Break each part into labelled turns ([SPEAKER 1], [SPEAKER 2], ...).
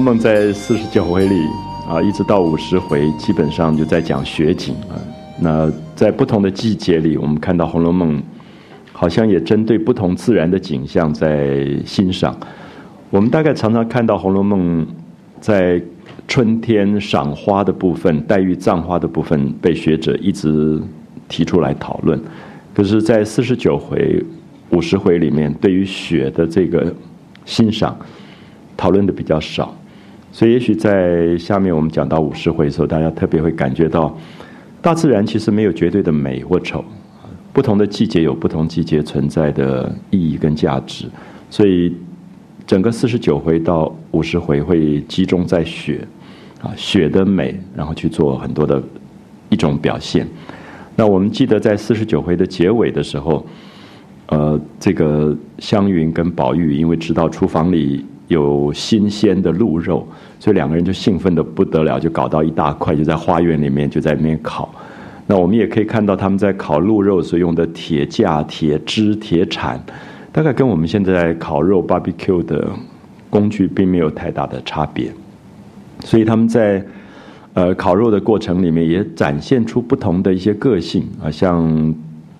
[SPEAKER 1] 红楼梦》在四十九回里啊，一直到五十回，基本上就在讲雪景啊。那在不同的季节里，我们看到《红楼梦》好像也针对不同自然的景象在欣赏。我们大概常常看到《红楼梦》在春天赏花的部分、黛玉葬花的部分，被学者一直提出来讨论。可是，在四十九回、五十回里面，对于雪的这个欣赏，讨论的比较少。所以，也许在下面我们讲到五十回的时候，大家特别会感觉到，大自然其实没有绝对的美或丑，不同的季节有不同季节存在的意义跟价值。所以。整个四十九回到五十回会集中在雪，啊，雪的美，然后去做很多的一种表现。那我们记得在四十九回的结尾的时候，呃，这个湘云跟宝玉因为知道厨房里有新鲜的鹿肉，所以两个人就兴奋的不得了，就搞到一大块，就在花园里面就在那边烤。那我们也可以看到他们在烤鹿肉所用的铁架、铁枝、铁铲。大概跟我们现在烤肉 barbecue 的工具并没有太大的差别，所以他们在呃烤肉的过程里面也展现出不同的一些个性啊，像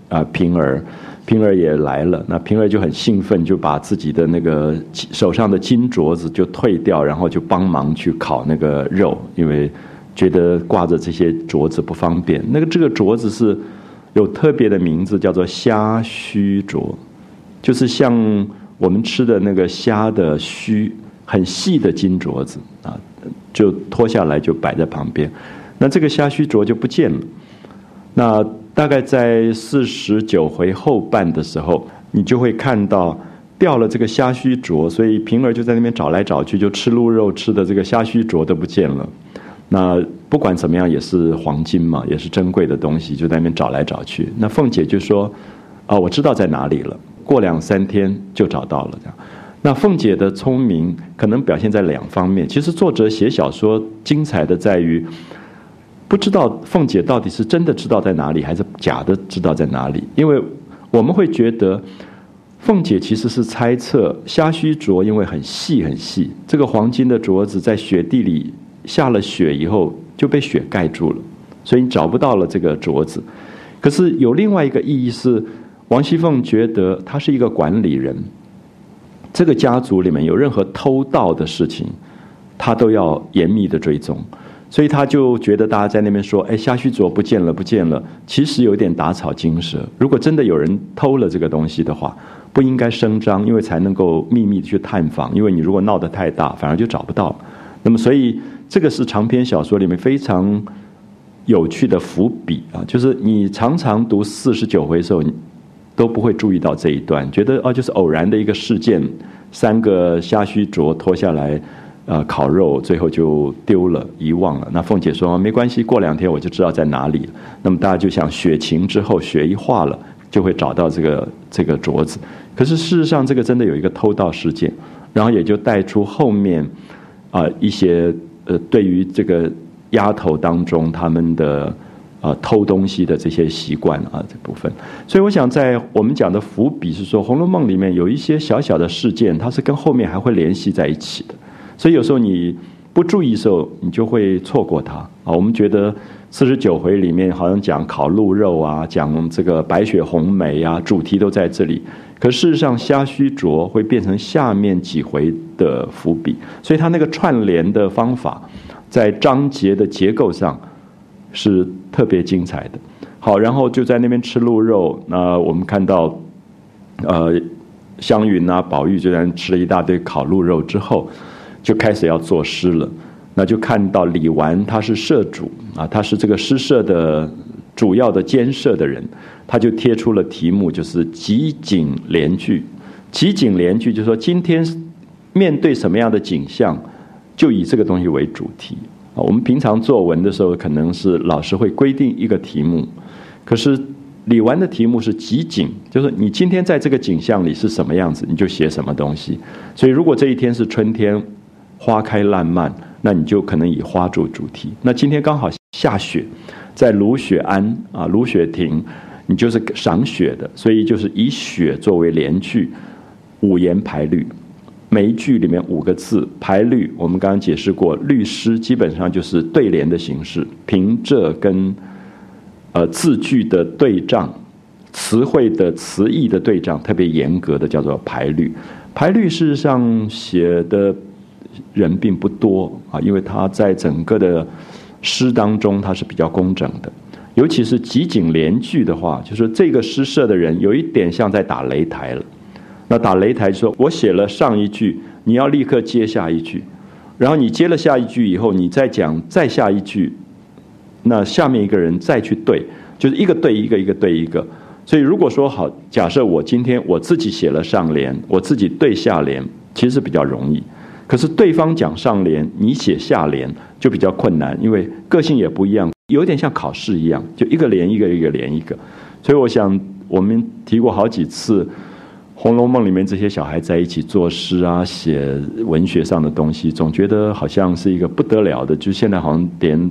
[SPEAKER 1] 啊平儿，平儿也来了，那平儿就很兴奋，就把自己的那个手上的金镯子就退掉，然后就帮忙去烤那个肉，因为觉得挂着这些镯子不方便。那个这个镯子是有特别的名字，叫做虾须镯。就是像我们吃的那个虾的须，很细的金镯子啊，就脱下来就摆在旁边。那这个虾须镯就不见了。那大概在四十九回后半的时候，你就会看到掉了这个虾须镯，所以平儿就在那边找来找去，就吃鹿肉吃的这个虾须镯都不见了。那不管怎么样也是黄金嘛，也是珍贵的东西，就在那边找来找去。那凤姐就说：“啊，我知道在哪里了。”过两三天就找到了，这样。那凤姐的聪明可能表现在两方面。其实作者写小说精彩的在于，不知道凤姐到底是真的知道在哪里，还是假的知道在哪里。因为我们会觉得，凤姐其实是猜测虾须镯，因为很细很细，这个黄金的镯子在雪地里下了雪以后就被雪盖住了，所以你找不到了这个镯子。可是有另外一个意义是。王熙凤觉得她是一个管理人，这个家族里面有任何偷盗的事情，她都要严密的追踪，所以他就觉得大家在那边说：“哎，虾须镯不见了，不见了。”其实有点打草惊蛇。如果真的有人偷了这个东西的话，不应该声张，因为才能够秘密的去探访。因为你如果闹得太大，反而就找不到。那么，所以这个是长篇小说里面非常有趣的伏笔啊，就是你常常读四十九回的时候。你都不会注意到这一段，觉得哦，就是偶然的一个事件，三个夏须镯脱下来，呃，烤肉，最后就丢了，遗忘了。那凤姐说没关系，过两天我就知道在哪里。那么大家就想雪晴之后，雪一化了，就会找到这个这个镯子。可是事实上，这个真的有一个偷盗事件，然后也就带出后面啊一些呃，对于这个丫头当中他们的。啊，偷东西的这些习惯啊，这部分，所以我想在我们讲的伏笔是说，《红楼梦》里面有一些小小的事件，它是跟后面还会联系在一起的，所以有时候你不注意的时候，你就会错过它啊。我们觉得四十九回里面好像讲烤鹿肉啊，讲这个白雪红梅啊，主题都在这里，可事实上虾须镯会变成下面几回的伏笔，所以它那个串联的方法，在章节的结构上。是特别精彩的，好，然后就在那边吃鹿肉。那我们看到，呃，湘云啊、宝玉就在吃了一大堆烤鹿肉之后，就开始要作诗了。那就看到李纨他是社主啊，他是这个诗社的主要的监社的人，他就贴出了题目，就是集景联句。集景联句就是说，今天面对什么样的景象，就以这个东西为主题啊。我们平常作文的时候，可能是老师会规定一个题目，可是李纨的题目是集景，就是你今天在这个景象里是什么样子，你就写什么东西。所以如果这一天是春天，花开烂漫，那你就可能以花做主题。那今天刚好下雪，在卢雪庵啊，卢雪亭，你就是赏雪的，所以就是以雪作为连句，五言排律。每一句里面五个字排律，我们刚刚解释过，律诗基本上就是对联的形式，平仄跟呃字句的对仗，词汇的词义的对仗，特别严格的叫做排律。排律事实上写的人并不多啊，因为他在整个的诗当中，他是比较工整的。尤其是集锦联句的话，就是这个诗社的人有一点像在打擂台了。那打擂台说，我写了上一句，你要立刻接下一句，然后你接了下一句以后，你再讲再下一句，那下面一个人再去对，就是一个对一个，一个对一个。所以如果说好，假设我今天我自己写了上联，我自己对下联，其实比较容易。可是对方讲上联，你写下联就比较困难，因为个性也不一样，有点像考试一样，就一个连一个，一个连一个。所以我想，我们提过好几次。《红楼梦》里面这些小孩在一起作诗啊，写文学上的东西，总觉得好像是一个不得了的。就现在好像连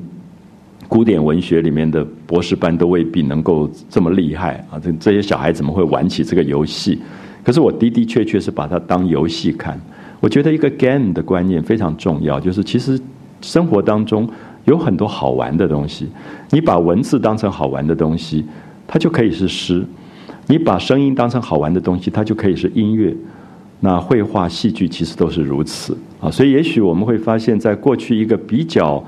[SPEAKER 1] 古典文学里面的博士班都未必能够这么厉害啊！这这些小孩怎么会玩起这个游戏？可是我的的确确是把它当游戏看。我觉得一个 game 的观念非常重要，就是其实生活当中有很多好玩的东西。你把文字当成好玩的东西，它就可以是诗。你把声音当成好玩的东西，它就可以是音乐。那绘画、戏剧其实都是如此啊。所以，也许我们会发现，在过去一个比较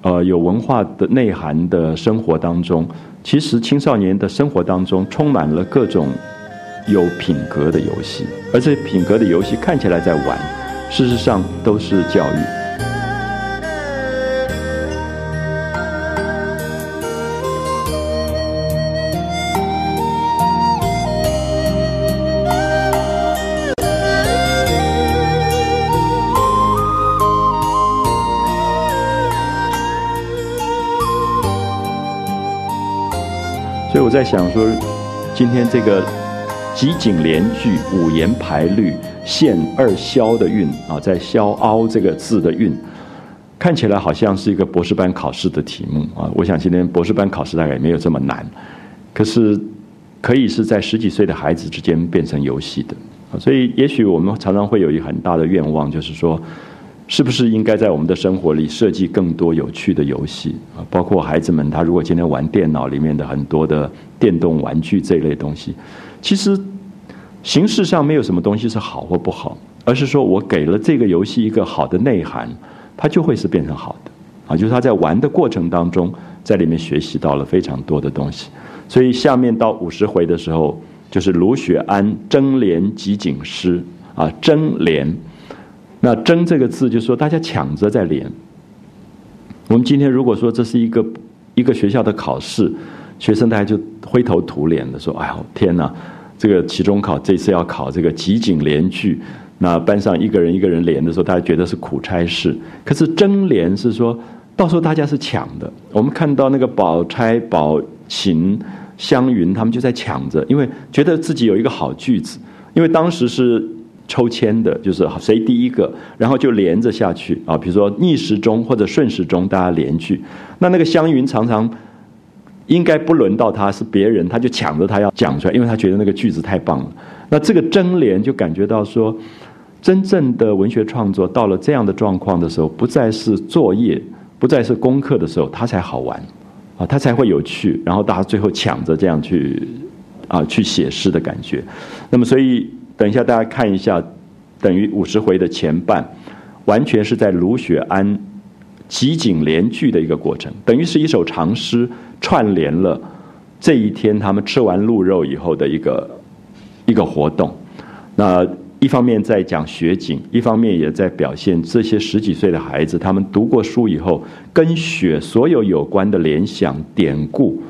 [SPEAKER 1] 呃有文化的内涵的生活当中，其实青少年的生活当中充满了各种有品格的游戏，而这品格的游戏看起来在玩，事实上都是教育。所以我在想说，今天这个集锦联句、五言排律、现二消的韵啊，在消凹这个字的韵，看起来好像是一个博士班考试的题目啊。我想今天博士班考试大概也没有这么难，可是可以是在十几岁的孩子之间变成游戏的啊。所以也许我们常常会有一很大的愿望，就是说。是不是应该在我们的生活里设计更多有趣的游戏啊？包括孩子们，他如果今天玩电脑里面的很多的电动玩具这一类东西，其实形式上没有什么东西是好或不好，而是说我给了这个游戏一个好的内涵，它就会是变成好的啊。就是他在玩的过程当中，在里面学习到了非常多的东西。所以下面到五十回的时候，就是卢雪庵争联集锦诗啊，争联。那“争”这个字，就是说大家抢着在连。我们今天如果说这是一个一个学校的考试，学生大家就灰头土脸的说：“哎呦天哪，这个期中考这次要考这个集锦联句，那班上一个人一个人连的时候，大家觉得是苦差事。可是争联是说到时候大家是抢的。我们看到那个宝钗、宝琴、湘云他们就在抢着，因为觉得自己有一个好句子，因为当时是。抽签的就是谁第一个，然后就连着下去啊。比如说逆时钟或者顺时钟，大家连句。那那个湘云常常应该不轮到他，是别人，他就抢着他要讲出来，因为他觉得那个句子太棒了。那这个争联就感觉到说，真正的文学创作到了这样的状况的时候，不再是作业，不再是功课的时候，它才好玩啊，它才会有趣。然后大家最后抢着这样去啊去写诗的感觉。那么所以。等一下，大家看一下，等于五十回的前半，完全是在卢雪庵集锦联句的一个过程，等于是一首长诗串联了这一天他们吃完鹿肉以后的一个一个活动。那一方面在讲雪景，一方面也在表现这些十几岁的孩子，他们读过书以后，跟雪所有有关的联想典故，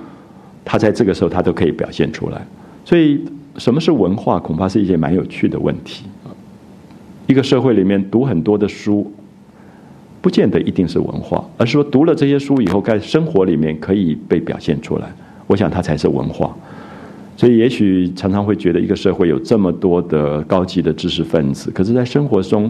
[SPEAKER 1] 他在这个时候他都可以表现出来，所以。什么是文化？恐怕是一件蛮有趣的问题！一个社会里面读很多的书，不见得一定是文化，而是说读了这些书以后，在生活里面可以被表现出来。我想它才是文化。所以，也许常常会觉得一个社会有这么多的高级的知识分子，可是，在生活中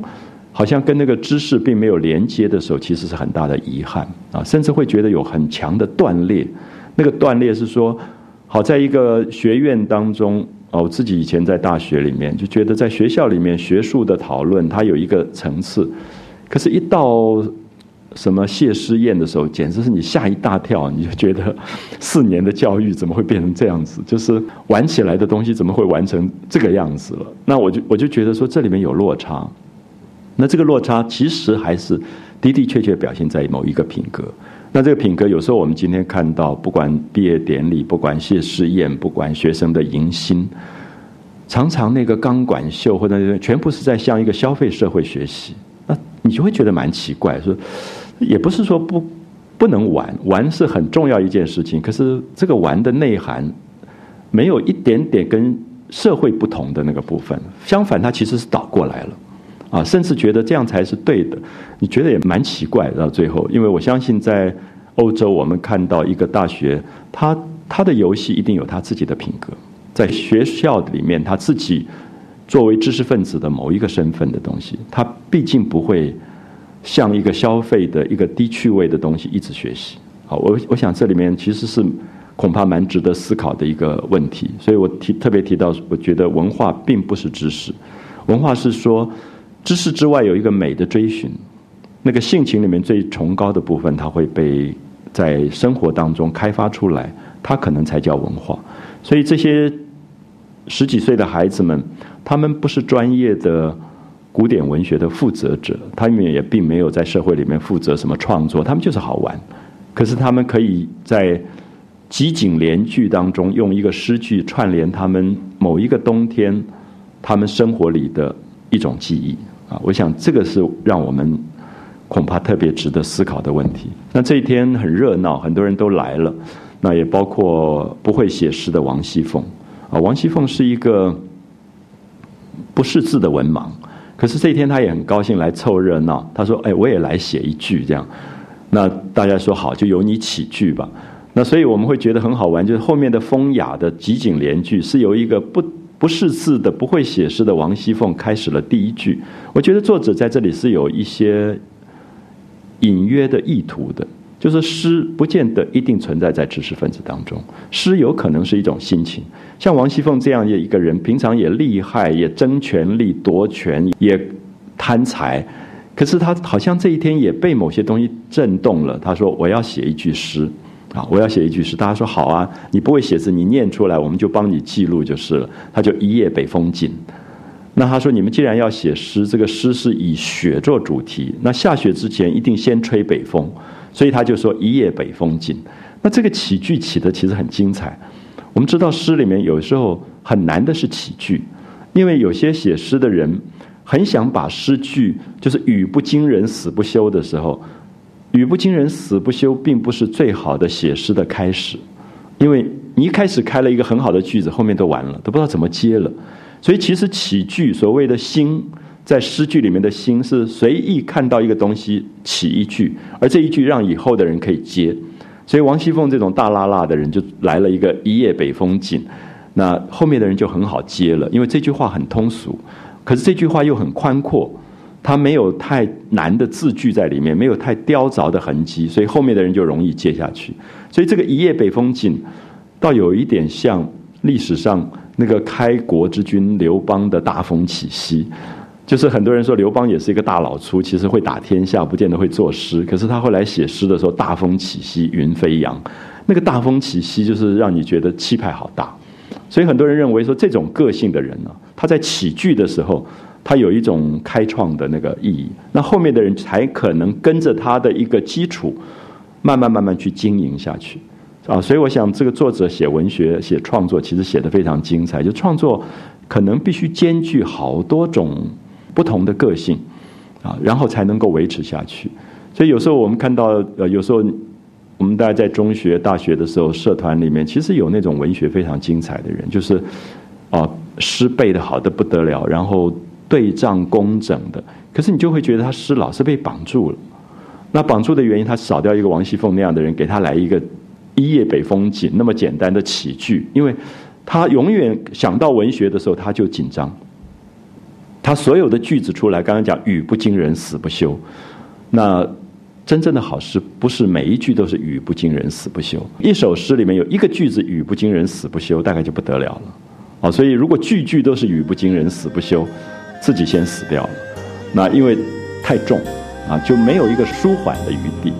[SPEAKER 1] 好像跟那个知识并没有连接的时候，其实是很大的遗憾啊！甚至会觉得有很强的断裂。那个断裂是说，好在一个学院当中。哦，我自己以前在大学里面就觉得，在学校里面学术的讨论，它有一个层次，可是，一到什么谢师宴的时候，简直是你吓一大跳，你就觉得四年的教育怎么会变成这样子？就是玩起来的东西怎么会玩成这个样子了？那我就我就觉得说，这里面有落差。那这个落差其实还是的的确确表现在某一个品格。那这个品格，有时候我们今天看到，不管毕业典礼，不管谢师宴，不管学生的迎新，常常那个钢管秀或者全部是在向一个消费社会学习。那你就会觉得蛮奇怪，说也不是说不不能玩，玩是很重要一件事情。可是这个玩的内涵，没有一点点跟社会不同的那个部分。相反，它其实是倒过来了。啊，甚至觉得这样才是对的，你觉得也蛮奇怪。到最后，因为我相信在欧洲，我们看到一个大学，他他的游戏一定有他自己的品格，在学校里面，他自己作为知识分子的某一个身份的东西，他毕竟不会像一个消费的一个低趣味的东西一直学习。好，我我想这里面其实是恐怕蛮值得思考的一个问题。所以我提特别提到，我觉得文化并不是知识，文化是说。知识之外有一个美的追寻，那个性情里面最崇高的部分，它会被在生活当中开发出来，它可能才叫文化。所以这些十几岁的孩子们，他们不是专业的古典文学的负责者，他们也并没有在社会里面负责什么创作，他们就是好玩。可是他们可以在集锦联句当中，用一个诗句串联他们某一个冬天，他们生活里的一种记忆。啊，我想这个是让我们恐怕特别值得思考的问题。那这一天很热闹，很多人都来了，那也包括不会写诗的王熙凤。啊，王熙凤是一个不识字的文盲，可是这一天他也很高兴来凑热闹。他说：“哎，我也来写一句这样。”那大家说好，就由你起句吧。那所以我们会觉得很好玩，就是后面的风雅的集锦联句是由一个不。不识字的、不会写诗的王熙凤开始了第一句。我觉得作者在这里是有一些隐约的意图的，就是诗不见得一定存在在知识分子当中，诗有可能是一种心情。像王熙凤这样的一个人，平常也厉害，也争权力、夺权，也贪财，可是他好像这一天也被某些东西震动了。他说：“我要写一句诗。”啊！我要写一句诗，大家说好啊！你不会写字，你念出来，我们就帮你记录就是了。他就一夜北风紧。那他说，你们既然要写诗，这个诗是以雪做主题，那下雪之前一定先吹北风，所以他就说一夜北风紧。那这个起句起的其实很精彩。我们知道诗里面有时候很难的是起句，因为有些写诗的人很想把诗句就是语不惊人死不休的时候。语不惊人死不休，并不是最好的写诗的开始，因为你一开始开了一个很好的句子，后面都完了，都不知道怎么接了。所以其实起句，所谓的心，在诗句里面的心，是随意看到一个东西起一句，而这一句让以后的人可以接。所以王熙凤这种大拉拉的人，就来了一个一夜北风紧，那后面的人就很好接了，因为这句话很通俗，可是这句话又很宽阔。它没有太难的字句在里面，没有太雕凿的痕迹，所以后面的人就容易接下去。所以这个一夜北风紧，倒有一点像历史上那个开国之君刘邦的大风起兮。就是很多人说刘邦也是一个大老粗，其实会打天下，不见得会作诗。可是他后来写诗的时候，大风起兮云飞扬，那个大风起兮就是让你觉得气派好大。所以很多人认为说这种个性的人呢，他在起句的时候。他有一种开创的那个意义，那后面的人才可能跟着他的一个基础，慢慢慢慢去经营下去，啊，所以我想这个作者写文学、写创作，其实写的非常精彩。就创作可能必须兼具好多种不同的个性，啊，然后才能够维持下去。所以有时候我们看到，呃，有时候我们大家在中学、大学的时候，社团里面其实有那种文学非常精彩的人，就是啊，诗背的好的不得了，然后。对仗工整的，可是你就会觉得他诗老是被绑住了。那绑住的原因，他少掉一个王熙凤那样的人，给他来一个一夜北风紧那么简单的起句，因为他永远想到文学的时候他就紧张。他所有的句子出来，刚刚讲语不惊人死不休，那真正的好诗不是每一句都是语不惊人死不休。一首诗里面有一个句子语不惊人死不休，大概就不得了了。啊，所以如果句句都是语不惊人死不休，自己先死掉了，那因为太重，啊，就没有一个舒缓的余地。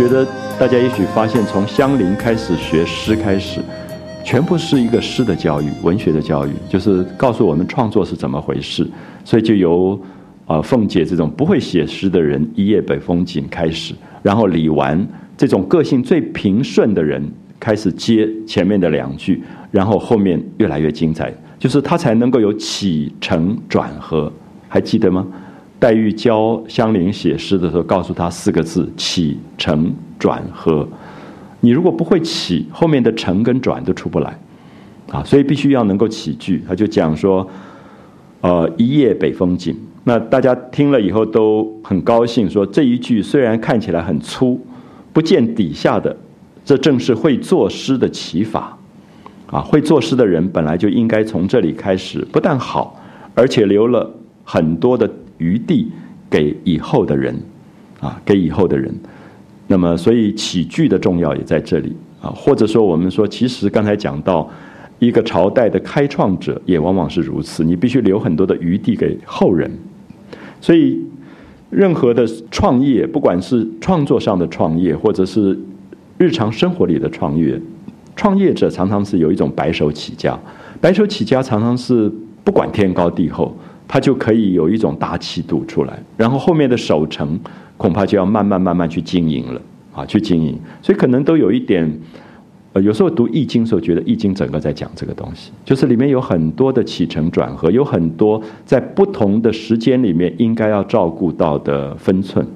[SPEAKER 1] 觉得，大家也许发现，从香菱开始学诗开始，全部是一个诗的教育、文学的教育，就是告诉我们创作是怎么回事。所以就由啊凤姐这种不会写诗的人，一夜北风景开始，然后李纨这种个性最平顺的人开始接前面的两句，然后后面越来越精彩，就是他才能够有起承转合，还记得吗？黛玉教香菱写诗的时候，告诉她四个字：起承转合。你如果不会起，后面的承跟转都出不来，啊，所以必须要能够起句。他就讲说，呃，一夜北风紧。那大家听了以后都很高兴，说这一句虽然看起来很粗，不见底下的，这正是会作诗的起法。啊，会作诗的人本来就应该从这里开始，不但好，而且留了很多的。余地给以后的人，啊，给以后的人。那么，所以起句的重要也在这里啊。或者说，我们说，其实刚才讲到一个朝代的开创者，也往往是如此。你必须留很多的余地给后人。所以，任何的创业，不管是创作上的创业，或者是日常生活里的创业，创业者常常是有一种白手起家。白手起家常常是不管天高地厚。他就可以有一种大气度出来，然后后面的守城恐怕就要慢慢慢慢去经营了啊，去经营。所以可能都有一点，呃，有时候读易经时候觉得易经整个在讲这个东西，就是里面有很多的起承转合，有很多在不同的时间里面应该要照顾到的分寸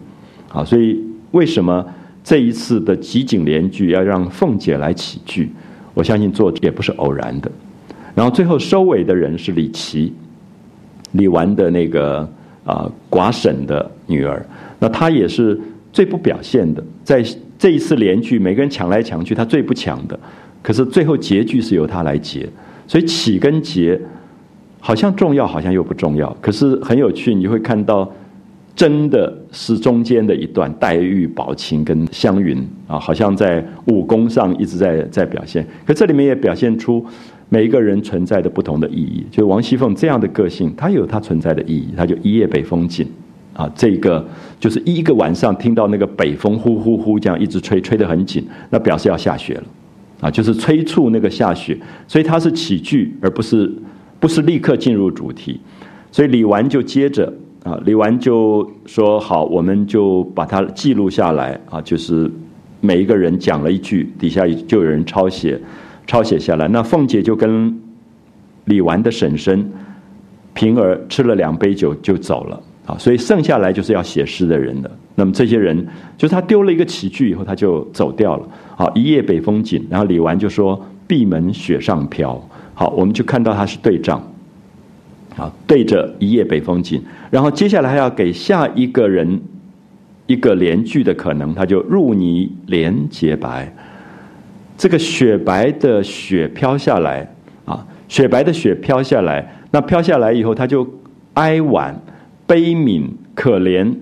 [SPEAKER 1] 啊。所以为什么这一次的集锦联句要让凤姐来起句？我相信作者也不是偶然的。然后最后收尾的人是李琦。李纨的那个啊寡婶的女儿，那她也是最不表现的，在这一次连剧，每个人抢来抢去，她最不抢的，可是最后结局是由她来结，所以起跟结好像重要，好像又不重要，可是很有趣，你会看到真的是中间的一段黛玉、宝琴跟湘云啊，好像在武功上一直在在表现，可这里面也表现出。每一个人存在的不同的意义，就王熙凤这样的个性，她有她存在的意义。她就一夜北风紧，啊，这个就是一个晚上听到那个北风呼呼呼这样一直吹，吹得很紧，那表示要下雪了，啊，就是催促那个下雪。所以它是起句，而不是不是立刻进入主题。所以李纨就接着啊，李纨就说好，我们就把它记录下来啊，就是每一个人讲了一句，底下就有人抄写。抄写下来，那凤姐就跟李纨的婶婶平儿吃了两杯酒就走了啊，所以剩下来就是要写诗的人了。那么这些人，就是他丢了一个起句以后，他就走掉了。好，一夜北风紧，然后李纨就说“闭门雪上飘”。好，我们就看到他是对仗，好对着“一夜北风紧”，然后接下来还要给下一个人一个连句的可能，他就“入泥莲洁白”。这个雪白的雪飘下来，啊，雪白的雪飘下来，那飘下来以后，他就哀婉、悲悯、可怜，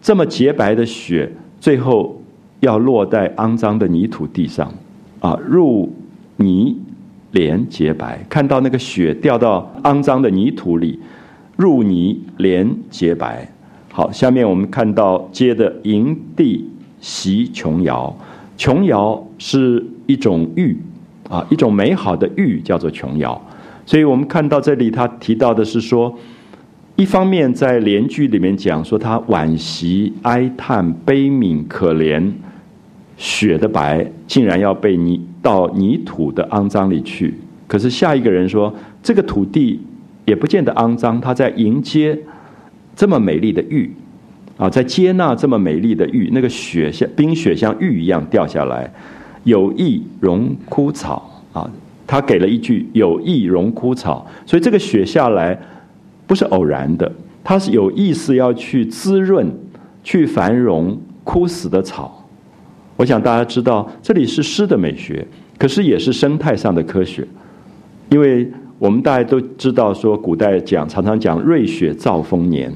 [SPEAKER 1] 这么洁白的雪，最后要落在肮脏的泥土地上，啊，入泥连洁白，看到那个雪掉到肮脏的泥土里，入泥连洁白。好，下面我们看到接的营地袭琼瑶，琼瑶是。一种玉，啊，一种美好的玉叫做琼瑶，所以我们看到这里，他提到的是说，一方面在联句里面讲说他惋惜、哀叹、悲悯、可怜，雪的白竟然要被泥到泥土的肮脏里去，可是下一个人说，这个土地也不见得肮脏，他在迎接这么美丽的玉，啊，在接纳这么美丽的玉，那个雪像冰雪像玉一样掉下来。有意容枯草。啊，他给了一句“有意容枯草”，所以这个雪下来不是偶然的，它是有意思要去滋润、去繁荣枯死的草。我想大家知道，这里是诗的美学，可是也是生态上的科学，因为我们大家都知道，说古代讲常常讲瑞雪兆丰年，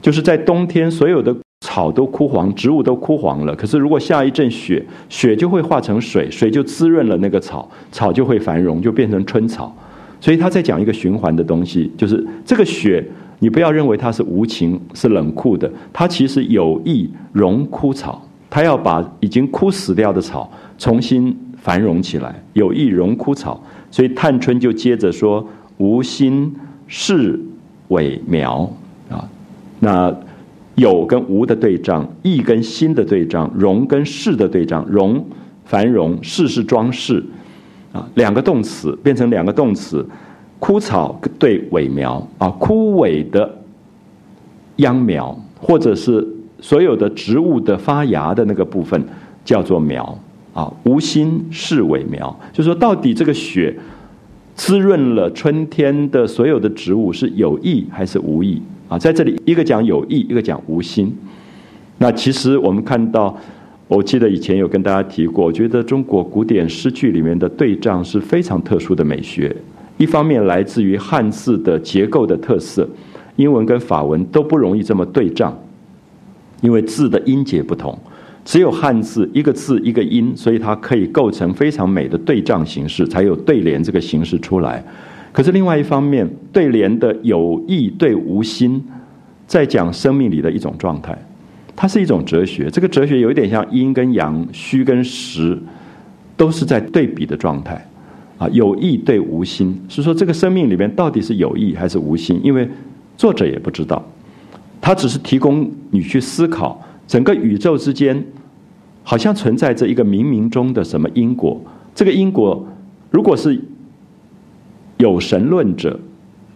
[SPEAKER 1] 就是在冬天所有的草都枯黄，植物都枯黄了。可是如果下一阵雪，雪就会化成水，水就滋润了那个草，草就会繁荣，就变成春草。所以他在讲一个循环的东西，就是这个雪，你不要认为它是无情、是冷酷的，它其实有意荣枯草。他要把已经枯死掉的草重新繁荣起来，有意荣枯草，所以探春就接着说：“无心是萎苗啊，那有跟无的对仗，意跟心的对仗，荣跟势的对仗，荣繁荣，势是装饰啊，两个动词变成两个动词，枯草对萎苗啊，枯萎的秧苗，或者是。”所有的植物的发芽的那个部分叫做苗啊，无心是萎苗，就说到底这个雪滋润了春天的所有的植物是有意还是无意啊？在这里一个讲有意，一个讲无心。那其实我们看到，我记得以前有跟大家提过，我觉得中国古典诗句里面的对仗是非常特殊的美学。一方面来自于汉字的结构的特色，英文跟法文都不容易这么对仗。因为字的音节不同，只有汉字一个字一个音，所以它可以构成非常美的对仗形式，才有对联这个形式出来。可是另外一方面，对联的有意对无心，在讲生命里的一种状态，它是一种哲学。这个哲学有一点像阴跟阳、虚跟实，都是在对比的状态。啊，有意对无心，是说这个生命里面到底是有意还是无心？因为作者也不知道。他只是提供你去思考，整个宇宙之间好像存在着一个冥冥中的什么因果。这个因果，如果是有神论者，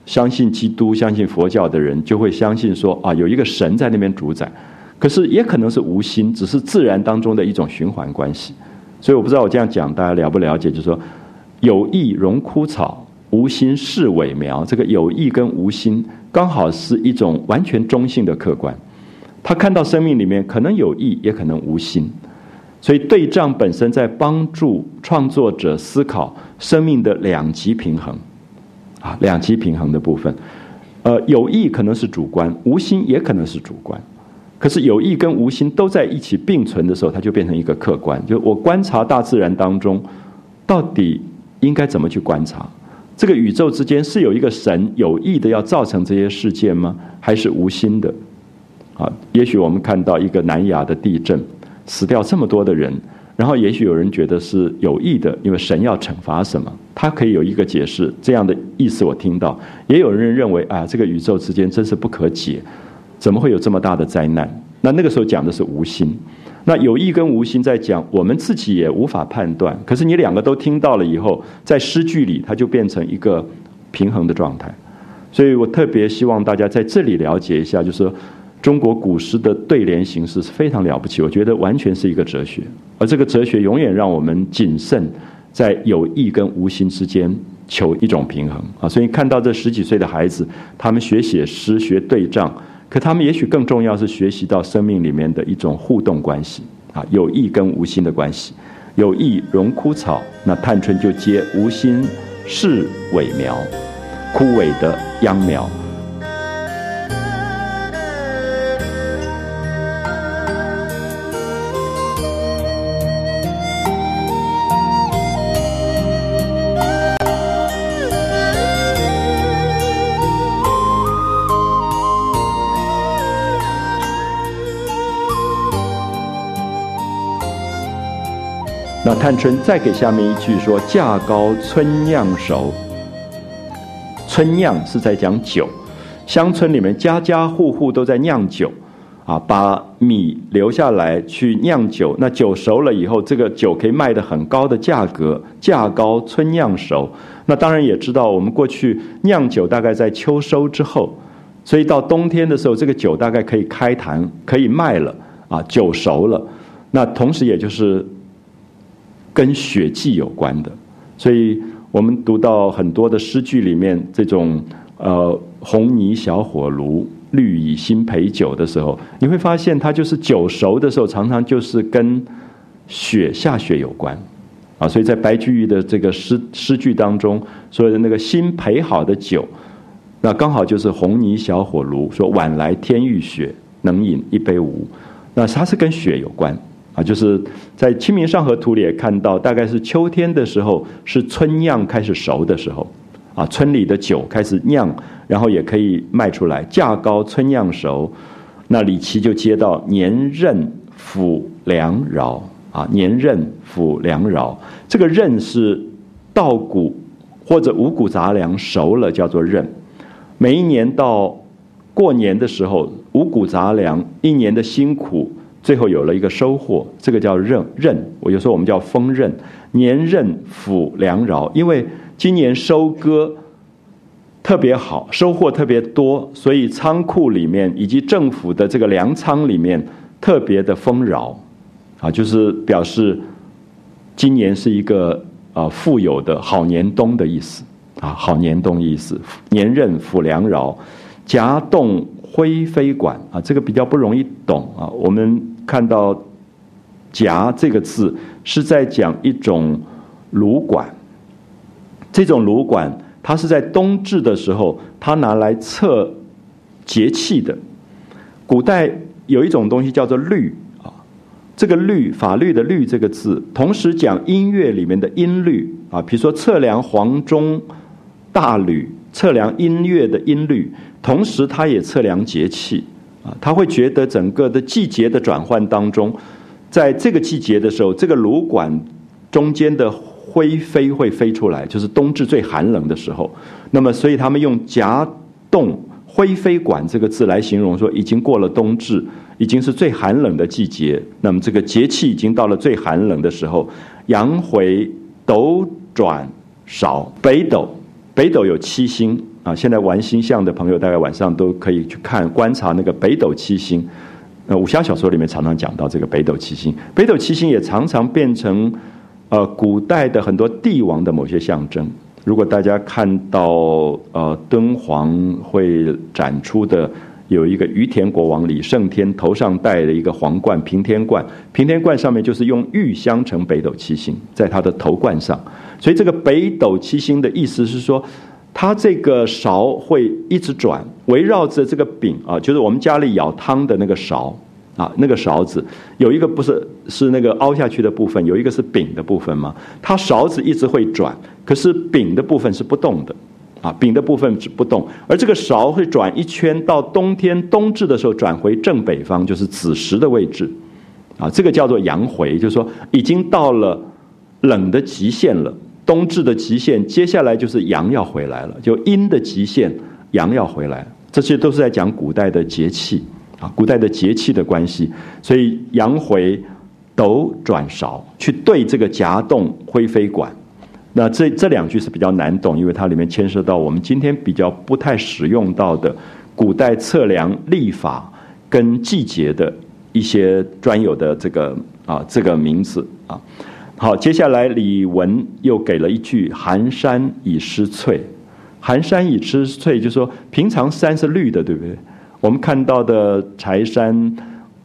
[SPEAKER 1] 相信基督、相信佛教的人，就会相信说啊，有一个神在那边主宰。可是也可能是无心，只是自然当中的一种循环关系。所以我不知道我这样讲大家了不了解，就是说有意荣枯草，无心是萎苗。这个有意跟无心。刚好是一种完全中性的客观，他看到生命里面可能有意，也可能无心，所以对仗本身在帮助创作者思考生命的两极平衡，啊，两极平衡的部分，呃，有意可能是主观，无心也可能是主观，可是有意跟无心都在一起并存的时候，它就变成一个客观，就我观察大自然当中，到底应该怎么去观察。这个宇宙之间是有一个神有意的要造成这些事件吗？还是无心的？啊，也许我们看到一个南亚的地震，死掉这么多的人，然后也许有人觉得是有意的，因为神要惩罚什么？他可以有一个解释，这样的意思我听到。也有人认为啊，这个宇宙之间真是不可解，怎么会有这么大的灾难？那那个时候讲的是无心。那有意跟无心在讲，我们自己也无法判断。可是你两个都听到了以后，在诗句里，它就变成一个平衡的状态。所以我特别希望大家在这里了解一下，就是中国古诗的对联形式是非常了不起。我觉得完全是一个哲学，而这个哲学永远让我们谨慎在有意跟无心之间求一种平衡啊。所以看到这十几岁的孩子，他们学写诗、学对仗。可他们也许更重要是学习到生命里面的一种互动关系啊，有意跟无心的关系，有意荣枯草，那探春就接无心是萎苗，枯萎的秧苗。探春再给下面一句说：“价高春酿熟。”春酿是在讲酒，乡村里面家家户户都在酿酒，啊，把米留下来去酿酒。那酒熟了以后，这个酒可以卖的很高的价格，价高春酿熟。那当然也知道，我们过去酿酒大概在秋收之后，所以到冬天的时候，这个酒大概可以开坛，可以卖了，啊，酒熟了。那同时也就是。跟血迹有关的，所以我们读到很多的诗句里面，这种呃红泥小火炉绿蚁新醅酒的时候，你会发现它就是酒熟的时候，常常就是跟雪下雪有关啊。所以在白居易的这个诗诗句当中，所有的那个新醅好的酒，那刚好就是红泥小火炉，说晚来天欲雪，能饮一杯无。那它是跟雪有关啊，就是在《清明上河图》里也看到，大概是秋天的时候，是春酿开始熟的时候。啊，村里的酒开始酿，然后也可以卖出来，价高春酿熟。那李琦就接到年任府粮饶啊，年任府粮饶，这个任是稻谷或者五谷杂粮熟了叫做任。每一年到过年的时候，五谷杂粮一年的辛苦，最后有了一个收获，这个叫任任。我有时候我们叫丰任，年任府粮饶，因为。今年收割特别好，收获特别多，所以仓库里面以及政府的这个粮仓里面特别的丰饶，啊，就是表示今年是一个啊富有的好年冬的意思啊，好年冬意思。年任府粮饶，夹动灰飞管啊，这个比较不容易懂啊。我们看到“夹”这个字是在讲一种炉管。这种炉管，它是在冬至的时候，它拿来测节气的。古代有一种东西叫做律啊，这个律法律的律这个字，同时讲音乐里面的音律啊，比如说测量黄钟大吕，测量音乐的音律，同时它也测量节气他会觉得整个的季节的转换当中，在这个季节的时候，这个炉管中间的。灰飞会飞出来，就是冬至最寒冷的时候。那么，所以他们用“夹冻灰飞管”这个字来形容，说已经过了冬至，已经是最寒冷的季节。那么，这个节气已经到了最寒冷的时候。阳回斗转少，北斗，北斗有七星啊。现在玩星象的朋友，大概晚上都可以去看观察那个北斗七星。呃，武侠小说里面常常讲到这个北斗七星，北斗七星也常常变成。呃，古代的很多帝王的某些象征，如果大家看到呃敦煌会展出的有一个于田国王李胜天头上戴的一个皇冠平天冠，平天冠上面就是用玉镶成北斗七星，在他的头冠上，所以这个北斗七星的意思是说，它这个勺会一直转，围绕着这个柄啊，就是我们家里舀汤的那个勺。啊，那个勺子有一个不是是那个凹下去的部分，有一个是柄的部分吗？它勺子一直会转，可是柄的部分是不动的，啊，柄的部分是不动，而这个勺会转一圈，到冬天冬至的时候转回正北方，就是子时的位置，啊，这个叫做阳回，就是说已经到了冷的极限了，冬至的极限，接下来就是阳要回来了，就阴的极限，阳要回来，这些都是在讲古代的节气。啊，古代的节气的关系，所以阳回斗转勺去对这个夹动灰飞管，那这这两句是比较难懂，因为它里面牵涉到我们今天比较不太使用到的古代测量历法跟季节的一些专有的这个啊这个名字啊。好，接下来李文又给了一句“寒山已失翠”，寒山已失翠，就说平常山是绿的，对不对？我们看到的柴山、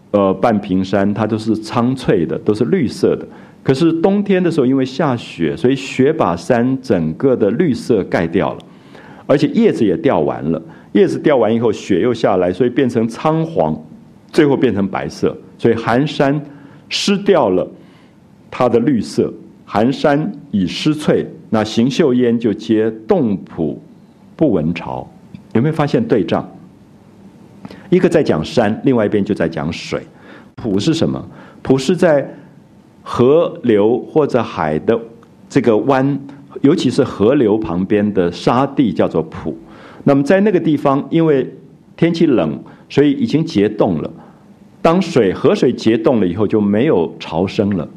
[SPEAKER 1] 呃半屏山，它都是苍翠的，都是绿色的。可是冬天的时候，因为下雪，所以雪把山整个的绿色盖掉了，而且叶子也掉完了。叶子掉完以后，雪又下来，所以变成苍黄，最后变成白色。所以寒山失掉了它的绿色，寒山已失翠。那邢岫烟就接洞浦不闻潮，有没有发现对仗？一个在讲山，另外一边就在讲水。浦是什么？浦是在河流或者海的这个湾，尤其是河流旁边的沙地叫做浦。那么在那个地方，因为天气冷，所以已经结冻了。当水河水结冻了以后，就没有潮声了。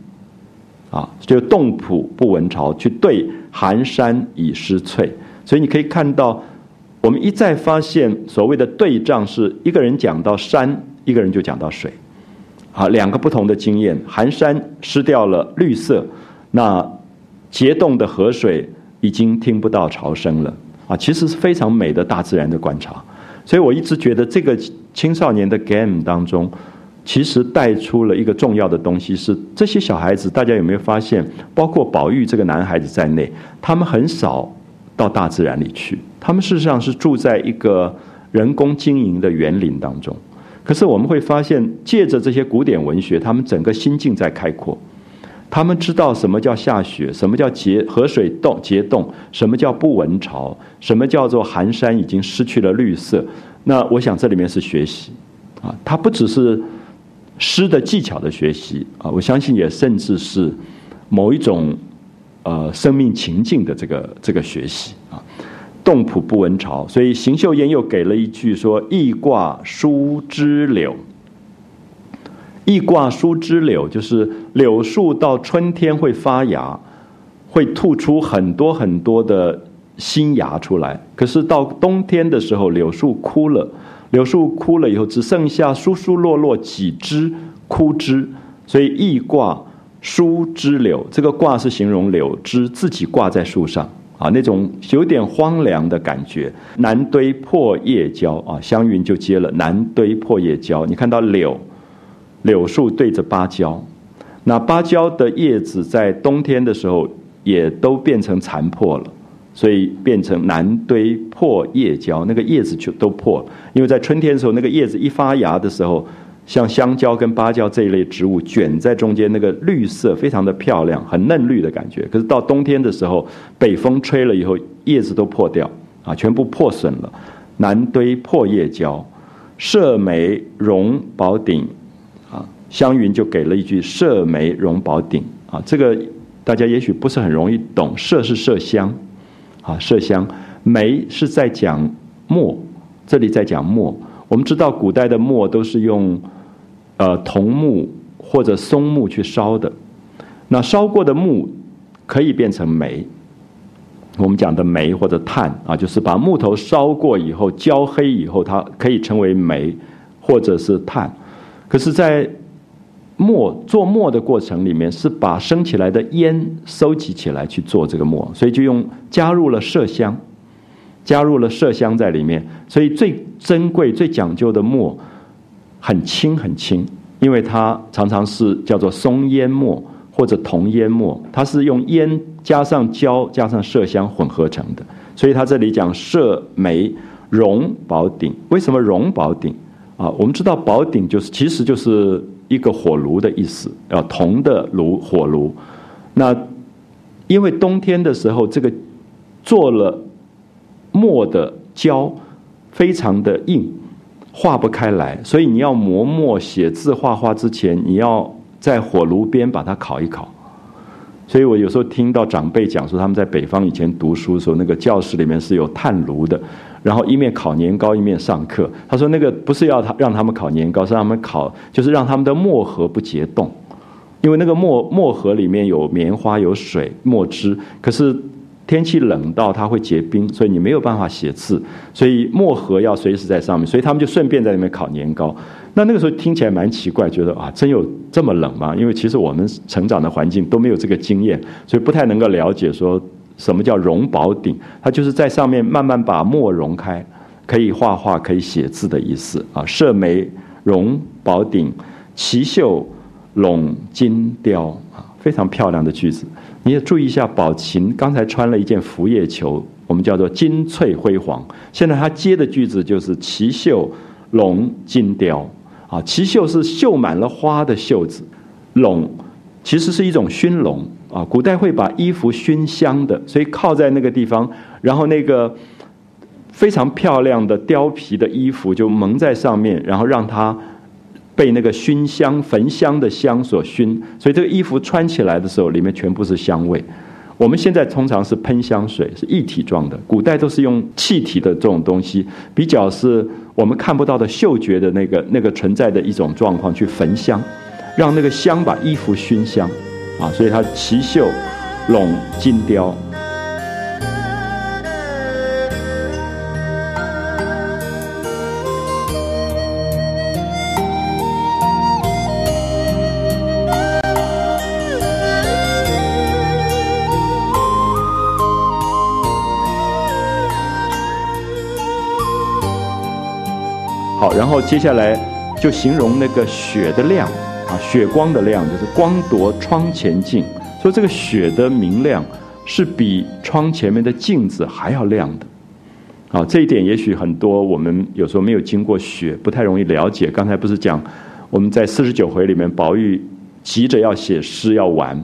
[SPEAKER 1] 啊，就冻浦不闻潮，去对寒山已失翠。所以你可以看到。我们一再发现，所谓的对仗是一个人讲到山，一个人就讲到水，啊，两个不同的经验。寒山失掉了绿色，那结冻的河水已经听不到潮声了，啊，其实是非常美的大自然的观察。所以我一直觉得这个青少年的 game 当中，其实带出了一个重要的东西，是这些小孩子，大家有没有发现，包括宝玉这个男孩子在内，他们很少到大自然里去，他们事实上是住在一个人工经营的园林当中。可是我们会发现，借着这些古典文学，他们整个心境在开阔。他们知道什么叫下雪，什么叫结河水冻结冻，什么叫不闻潮，什么叫做寒山已经失去了绿色。那我想这里面是学习啊，它不只是诗的技巧的学习啊，我相信也甚至是某一种呃生命情境的这个这个学习啊。动浦不闻潮，所以邢岫烟又给了一句说：“易挂疏枝柳。”易挂疏枝柳，就是柳树到春天会发芽，会吐出很多很多的新芽出来。可是到冬天的时候，柳树枯了，柳树枯了以后，只剩下疏疏落落几枝枯枝。所以易挂疏枝柳，这个挂是形容柳枝自己挂在树上啊，那种有点荒凉的感觉。南堆破叶蕉啊，湘云就接了南堆破叶蕉。你看到柳。柳树对着芭蕉，那芭蕉的叶子在冬天的时候也都变成残破了，所以变成南堆破叶蕉，那个叶子就都破了。因为在春天的时候，那个叶子一发芽的时候，像香蕉跟芭蕉这一类植物卷在中间，那个绿色非常的漂亮，很嫩绿的感觉。可是到冬天的时候，北风吹了以后，叶子都破掉啊，全部破损了。南堆破叶蕉，射梅荣宝鼎啊。湘云就给了一句“麝梅荣宝鼎”啊，这个大家也许不是很容易懂。麝是麝香，啊，麝香；梅是在讲墨，这里在讲墨。我们知道古代的墨都是用呃桐木或者松木去烧的，那烧过的木可以变成煤。我们讲的煤或者炭啊，就是把木头烧过以后焦黑以后，它可以成为煤或者是炭。可是，在墨做墨的过程里面，是把升起来的烟收集起来去做这个墨，所以就用加入了麝香，加入了麝香在里面，所以最珍贵、最讲究的墨很轻很轻，因为它常常是叫做松烟墨或者铜烟墨，它是用烟加上胶加上麝香混合成的，所以它这里讲麝梅荣宝鼎，为什么荣宝鼎啊？我们知道宝鼎就是其实就是。一个火炉的意思，啊，铜的炉火炉。那因为冬天的时候，这个做了墨的胶非常的硬，化不开来，所以你要磨墨写字画画之前，你要在火炉边把它烤一烤。所以我有时候听到长辈讲说，他们在北方以前读书的时候，那个教室里面是有炭炉的。然后一面烤年糕一面上课。他说那个不是要他让他们烤年糕，是让他们烤，就是让他们的墨盒不结冻，因为那个墨墨盒里面有棉花有水墨汁，可是天气冷到它会结冰，所以你没有办法写字，所以墨盒要随时在上面，所以他们就顺便在里面烤年糕。那那个时候听起来蛮奇怪，觉得啊，真有这么冷吗？因为其实我们成长的环境都没有这个经验，所以不太能够了解说。什么叫熔宝鼎？它就是在上面慢慢把墨融开，可以画画、可以写字的意思啊。麝梅熔宝鼎，奇秀拢金雕啊，非常漂亮的句子。你也注意一下，宝琴刚才穿了一件拂叶裘，我们叫做金翠辉煌。现在他接的句子就是奇秀拢金雕啊，奇秀是绣满了花的袖子，拢其实是一种熏笼。啊，古代会把衣服熏香的，所以靠在那个地方，然后那个非常漂亮的貂皮的衣服就蒙在上面，然后让它被那个熏香、焚香的香所熏，所以这个衣服穿起来的时候，里面全部是香味。我们现在通常是喷香水，是一体状的，古代都是用气体的这种东西，比较是我们看不到的嗅觉的那个那个存在的一种状况去焚香，让那个香把衣服熏香。啊，所以它奇秀笼金雕。好，然后接下来就形容那个雪的量。啊，血光的亮，就是光夺窗前镜，所以这个雪的明亮是比窗前面的镜子还要亮的。啊，这一点也许很多我们有时候没有经过雪，不太容易了解。刚才不是讲我们在四十九回里面，宝玉急着要写诗要完，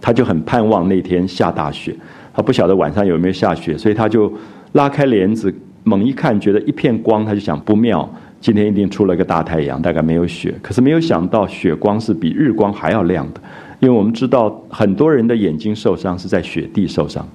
[SPEAKER 1] 他就很盼望那天下大雪，他不晓得晚上有没有下雪，所以他就拉开帘子。猛一看，觉得一片光，他就想不妙，今天一定出了个大太阳，大概没有雪。可是没有想到，雪光是比日光还要亮的，因为我们知道很多人的眼睛受伤是在雪地受伤，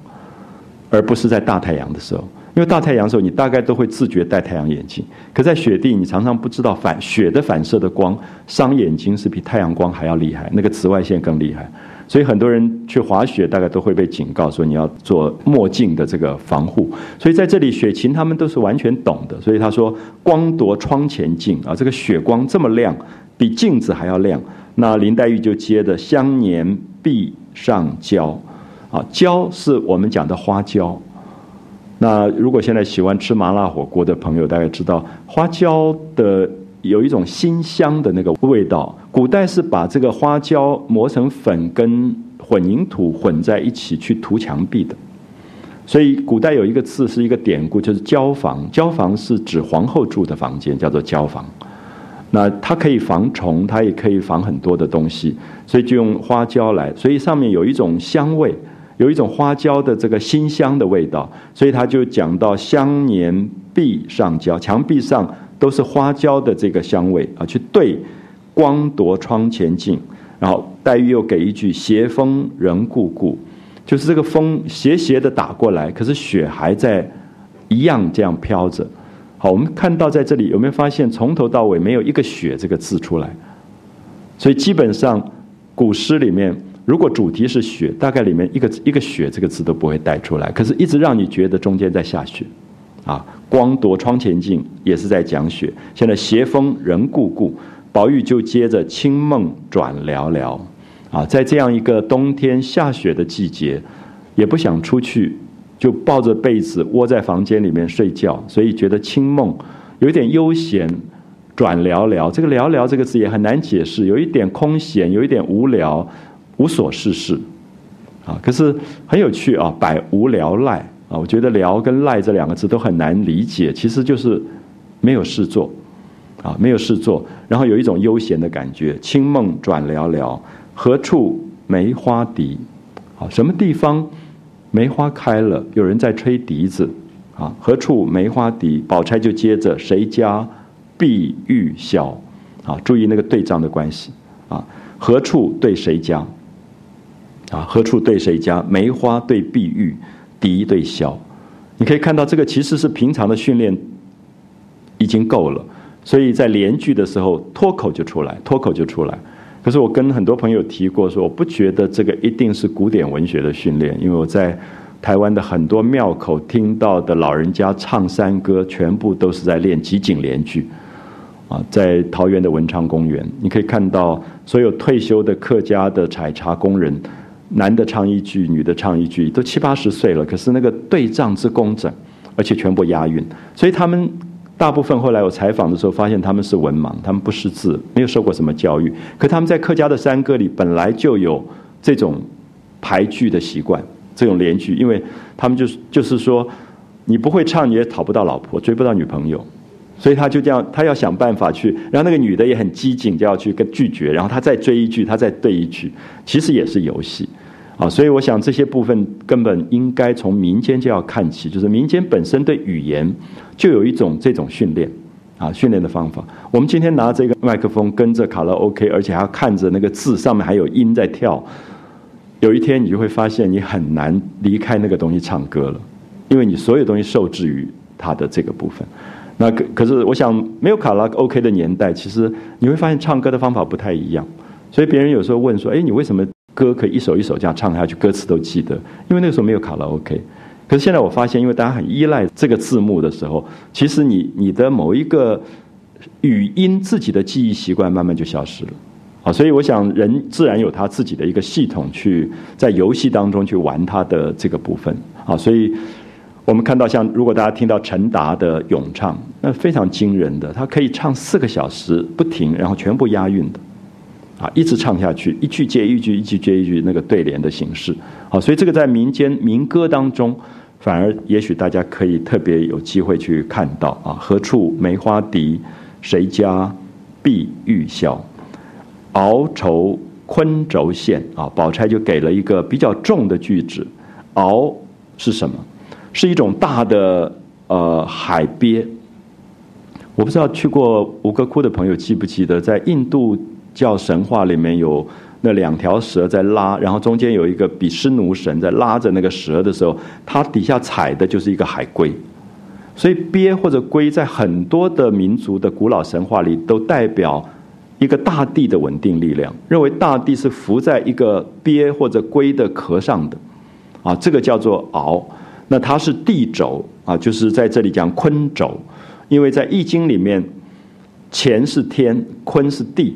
[SPEAKER 1] 而不是在大太阳的时候。因为大太阳的时候，你大概都会自觉戴太阳眼镜，可在雪地，你常常不知道反雪的反射的光伤眼睛是比太阳光还要厉害，那个紫外线更厉害。所以很多人去滑雪，大概都会被警告说你要做墨镜的这个防护。所以在这里，雪琴他们都是完全懂的。所以他说：“光夺窗前镜啊，这个雪光这么亮，比镜子还要亮。”那林黛玉就接着“香年壁上娇”，啊，娇是我们讲的花椒。那如果现在喜欢吃麻辣火锅的朋友，大概知道花椒的。有一种辛香的那个味道。古代是把这个花椒磨成粉，跟混凝土混在一起去涂墙壁的。所以古代有一个字是一个典故，就是椒房。椒房是指皇后住的房间，叫做椒房。那它可以防虫，它也可以防很多的东西，所以就用花椒来。所以上面有一种香味，有一种花椒的这个辛香的味道。所以他就讲到香年壁上椒，墙壁上。都是花椒的这个香味啊，去对光夺窗前镜，然后黛玉又给一句斜风仍故故，就是这个风斜斜的打过来，可是雪还在一样这样飘着。好，我们看到在这里有没有发现从头到尾没有一个雪这个字出来？所以基本上古诗里面，如果主题是雪，大概里面一个一个雪这个字都不会带出来，可是一直让你觉得中间在下雪。啊，光夺窗前镜也是在讲雪。现在斜风仍故故，宝玉就接着清梦转寥寥。啊，在这样一个冬天下雪的季节，也不想出去，就抱着被子窝在房间里面睡觉，所以觉得清梦有一点悠闲，转寥寥。这个寥寥这个字也很难解释，有一点空闲，有一点无聊，无所事事。啊，可是很有趣啊，百无聊赖。啊，我觉得“聊”跟“赖”这两个字都很难理解，其实就是没有事做，啊，没有事做，然后有一种悠闲的感觉。清梦转寥寥，何处梅花笛？啊，什么地方梅花开了？有人在吹笛子。啊，何处梅花笛？宝钗就接着：“谁家碧玉箫？”啊，注意那个对仗的关系。啊，何处对谁家？啊，何处对谁家？梅花对碧玉。笛对箫，你可以看到这个其实是平常的训练已经够了，所以在连句的时候脱口就出来，脱口就出来。可是我跟很多朋友提过，说我不觉得这个一定是古典文学的训练，因为我在台湾的很多庙口听到的老人家唱山歌，全部都是在练集锦连句。啊，在桃园的文昌公园，你可以看到所有退休的客家的采茶工人。男的唱一句，女的唱一句，都七八十岁了，可是那个对仗之工整，而且全部押韵，所以他们大部分后来我采访的时候发现他们是文盲，他们不识字，没有受过什么教育，可他们在客家的山歌里本来就有这种排句的习惯，这种连句，因为他们就是就是说，你不会唱你也讨不到老婆，追不到女朋友。所以他就这样，他要想办法去，然后那个女的也很机警，就要去跟拒绝，然后他再追一句，他再对一句，其实也是游戏，啊，所以我想这些部分根本应该从民间就要看起，就是民间本身对语言就有一种这种训练，啊，训练的方法。我们今天拿这个麦克风跟着卡拉 OK，而且还要看着那个字上面还有音在跳，有一天你就会发现你很难离开那个东西唱歌了，因为你所有东西受制于它的这个部分。那可可是，我想没有卡拉 OK 的年代，其实你会发现唱歌的方法不太一样。所以别人有时候问说：“哎，你为什么歌可以一首一首这样唱下去，歌词都记得？”因为那个时候没有卡拉 OK。可是现在我发现，因为大家很依赖这个字幕的时候，其实你你的某一个语音自己的记忆习惯慢慢就消失了。啊，所以我想人自然有他自己的一个系统去在游戏当中去玩他的这个部分。啊，所以。我们看到，像如果大家听到陈达的咏唱，那非常惊人的，他可以唱四个小时不停，然后全部押韵的，啊，一直唱下去，一句接一句，一句接一句，那个对联的形式，好，所以这个在民间民歌当中，反而也许大家可以特别有机会去看到啊，何处梅花笛，谁家碧玉箫，熬愁昆轴线啊，宝钗就给了一个比较重的句子，熬是什么？是一种大的呃海鳖，我不知道去过吴哥窟的朋友记不记得，在印度教神话里面有那两条蛇在拉，然后中间有一个比湿奴神在拉着那个蛇的时候，它底下踩的就是一个海龟，所以鳖或者龟在很多的民族的古老神话里都代表一个大地的稳定力量，认为大地是浮在一个鳖或者龟的壳上的，啊，这个叫做鳌。那它是地轴啊，就是在这里讲坤轴，因为在易经里面，乾是天，坤是地，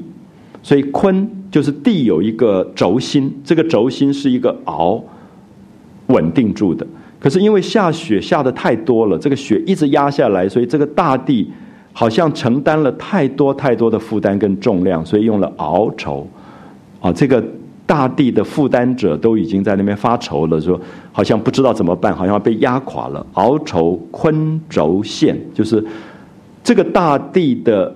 [SPEAKER 1] 所以坤就是地有一个轴心，这个轴心是一个鳌，稳定住的。可是因为下雪下的太多了，这个雪一直压下来，所以这个大地好像承担了太多太多的负担跟重量，所以用了鳌愁，啊，这个。大地的负担者都已经在那边发愁了，说好像不知道怎么办，好像被压垮了。熬愁坤轴线，就是这个大地的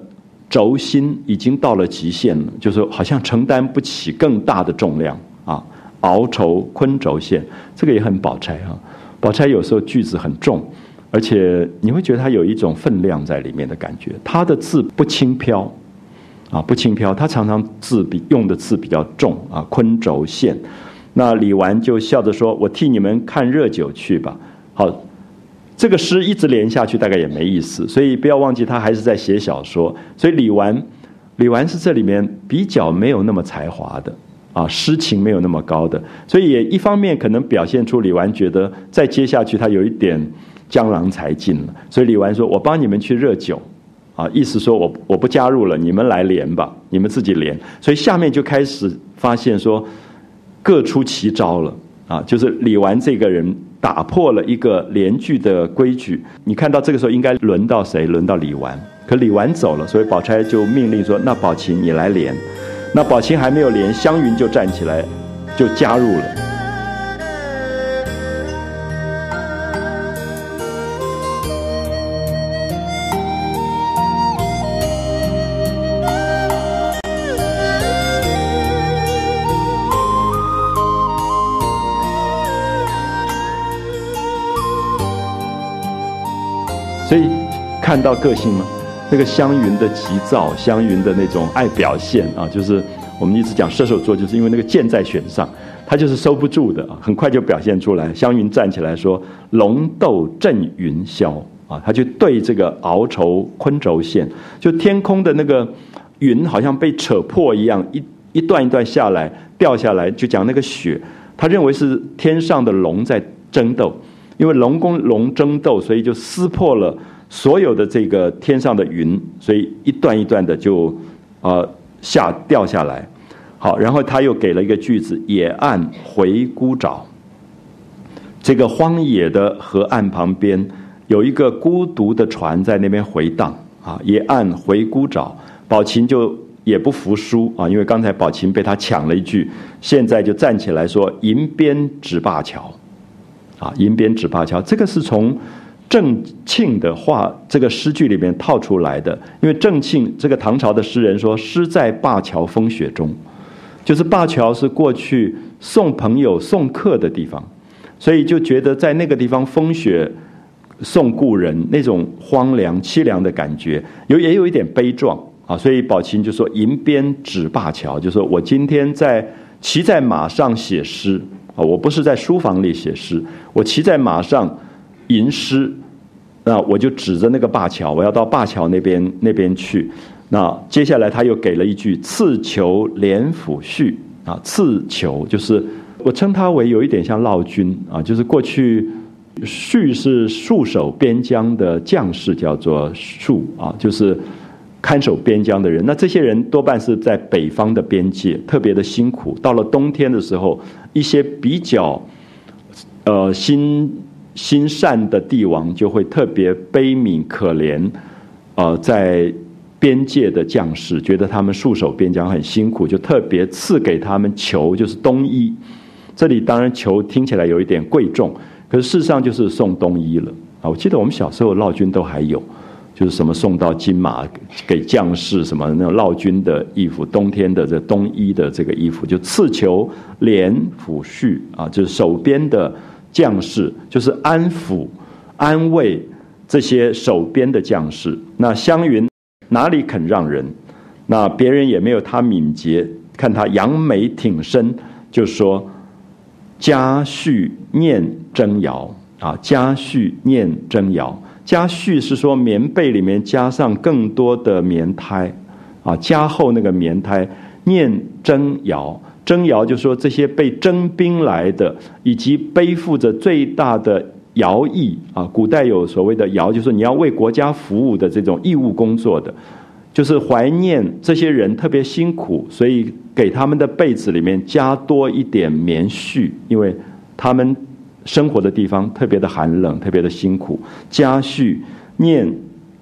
[SPEAKER 1] 轴心已经到了极限了，就是好像承担不起更大的重量啊。熬愁昆轴线，这个也很宝钗啊。宝钗有时候句子很重，而且你会觉得它有一种分量在里面的感觉，它的字不轻飘。啊，不轻飘，他常常字比用的字比较重啊。昆轴线，那李纨就笑着说：“我替你们看热酒去吧。”好，这个诗一直连下去，大概也没意思，所以不要忘记他还是在写小说。所以李纨，李纨是这里面比较没有那么才华的啊，诗情没有那么高的，所以也一方面可能表现出李纨觉得再接下去他有一点江郎才尽了，所以李纨说：“我帮你们去热酒。”啊，意思说我我不加入了，你们来连吧，你们自己连。所以下面就开始发现说，各出奇招了啊，就是李纨这个人打破了一个连句的规矩。你看到这个时候应该轮到谁？轮到李纨。可李纨走了，所以宝钗就命令说：“那宝琴你来连。”那宝琴还没有连，湘云就站起来就加入了。看到个性吗？那个湘云的急躁，湘云的那种爱表现啊，就是我们一直讲射手座，就是因为那个箭在弦上，他就是收不住的啊，很快就表现出来。湘云站起来说：“龙斗震云霄啊！”他就对这个鳌愁昆轴线，就天空的那个云好像被扯破一样，一一段一段下来掉下来，就讲那个雪，他认为是天上的龙在争斗。因为龙跟龙争斗，所以就撕破了所有的这个天上的云，所以一段一段的就呃下掉下来。好，然后他又给了一个句子：“野岸回孤沼。”这个荒野的河岸旁边有一个孤独的船在那边回荡啊。野岸回孤沼，宝琴就也不服输啊，因为刚才宝琴被他抢了一句，现在就站起来说：“银鞭指灞桥。”啊，银鞭指灞桥，这个是从郑庆的话这个诗句里面套出来的。因为郑庆这个唐朝的诗人说：“诗在灞桥风雪中”，就是灞桥是过去送朋友送客的地方，所以就觉得在那个地方风雪送故人那种荒凉凄凉的感觉，有也有一点悲壮啊。所以宝琴就说：“银鞭指灞桥”，就说我今天在骑在马上写诗。啊，我不是在书房里写诗，我骑在马上吟诗，那我就指着那个灞桥，我要到灞桥那边那边去。那接下来他又给了一句“刺球连府序”，啊，刺球就是我称他为有一点像烙军啊，就是过去序是戍守边疆的将士，叫做戍啊，就是看守边疆的人。那这些人多半是在北方的边界，特别的辛苦。到了冬天的时候。一些比较，呃，心心善的帝王就会特别悲悯可怜，呃，在边界的将士，觉得他们戍守边疆很辛苦，就特别赐给他们裘，就是冬衣。这里当然裘听起来有一点贵重，可是事实上就是送冬衣了啊！我记得我们小时候闹军都还有，就是什么送到金马给将士什么那种闹军的衣服，冬天的这冬衣的这个衣服，就刺裘连抚恤啊，就是守边的将士，就是安抚、安慰这些守边的将士。那湘云哪里肯让人？那别人也没有他敏捷，看他扬眉挺身，就说。家婿念征谣啊，家婿念征谣。家婿是说棉被里面加上更多的棉胎啊，加厚那个棉胎。念征谣，征谣就说这些被征兵来的，以及背负着最大的徭役啊。古代有所谓的徭，就是你要为国家服务的这种义务工作的。就是怀念这些人特别辛苦，所以给他们的被子里面加多一点棉絮，因为他们生活的地方特别的寒冷，特别的辛苦。加絮念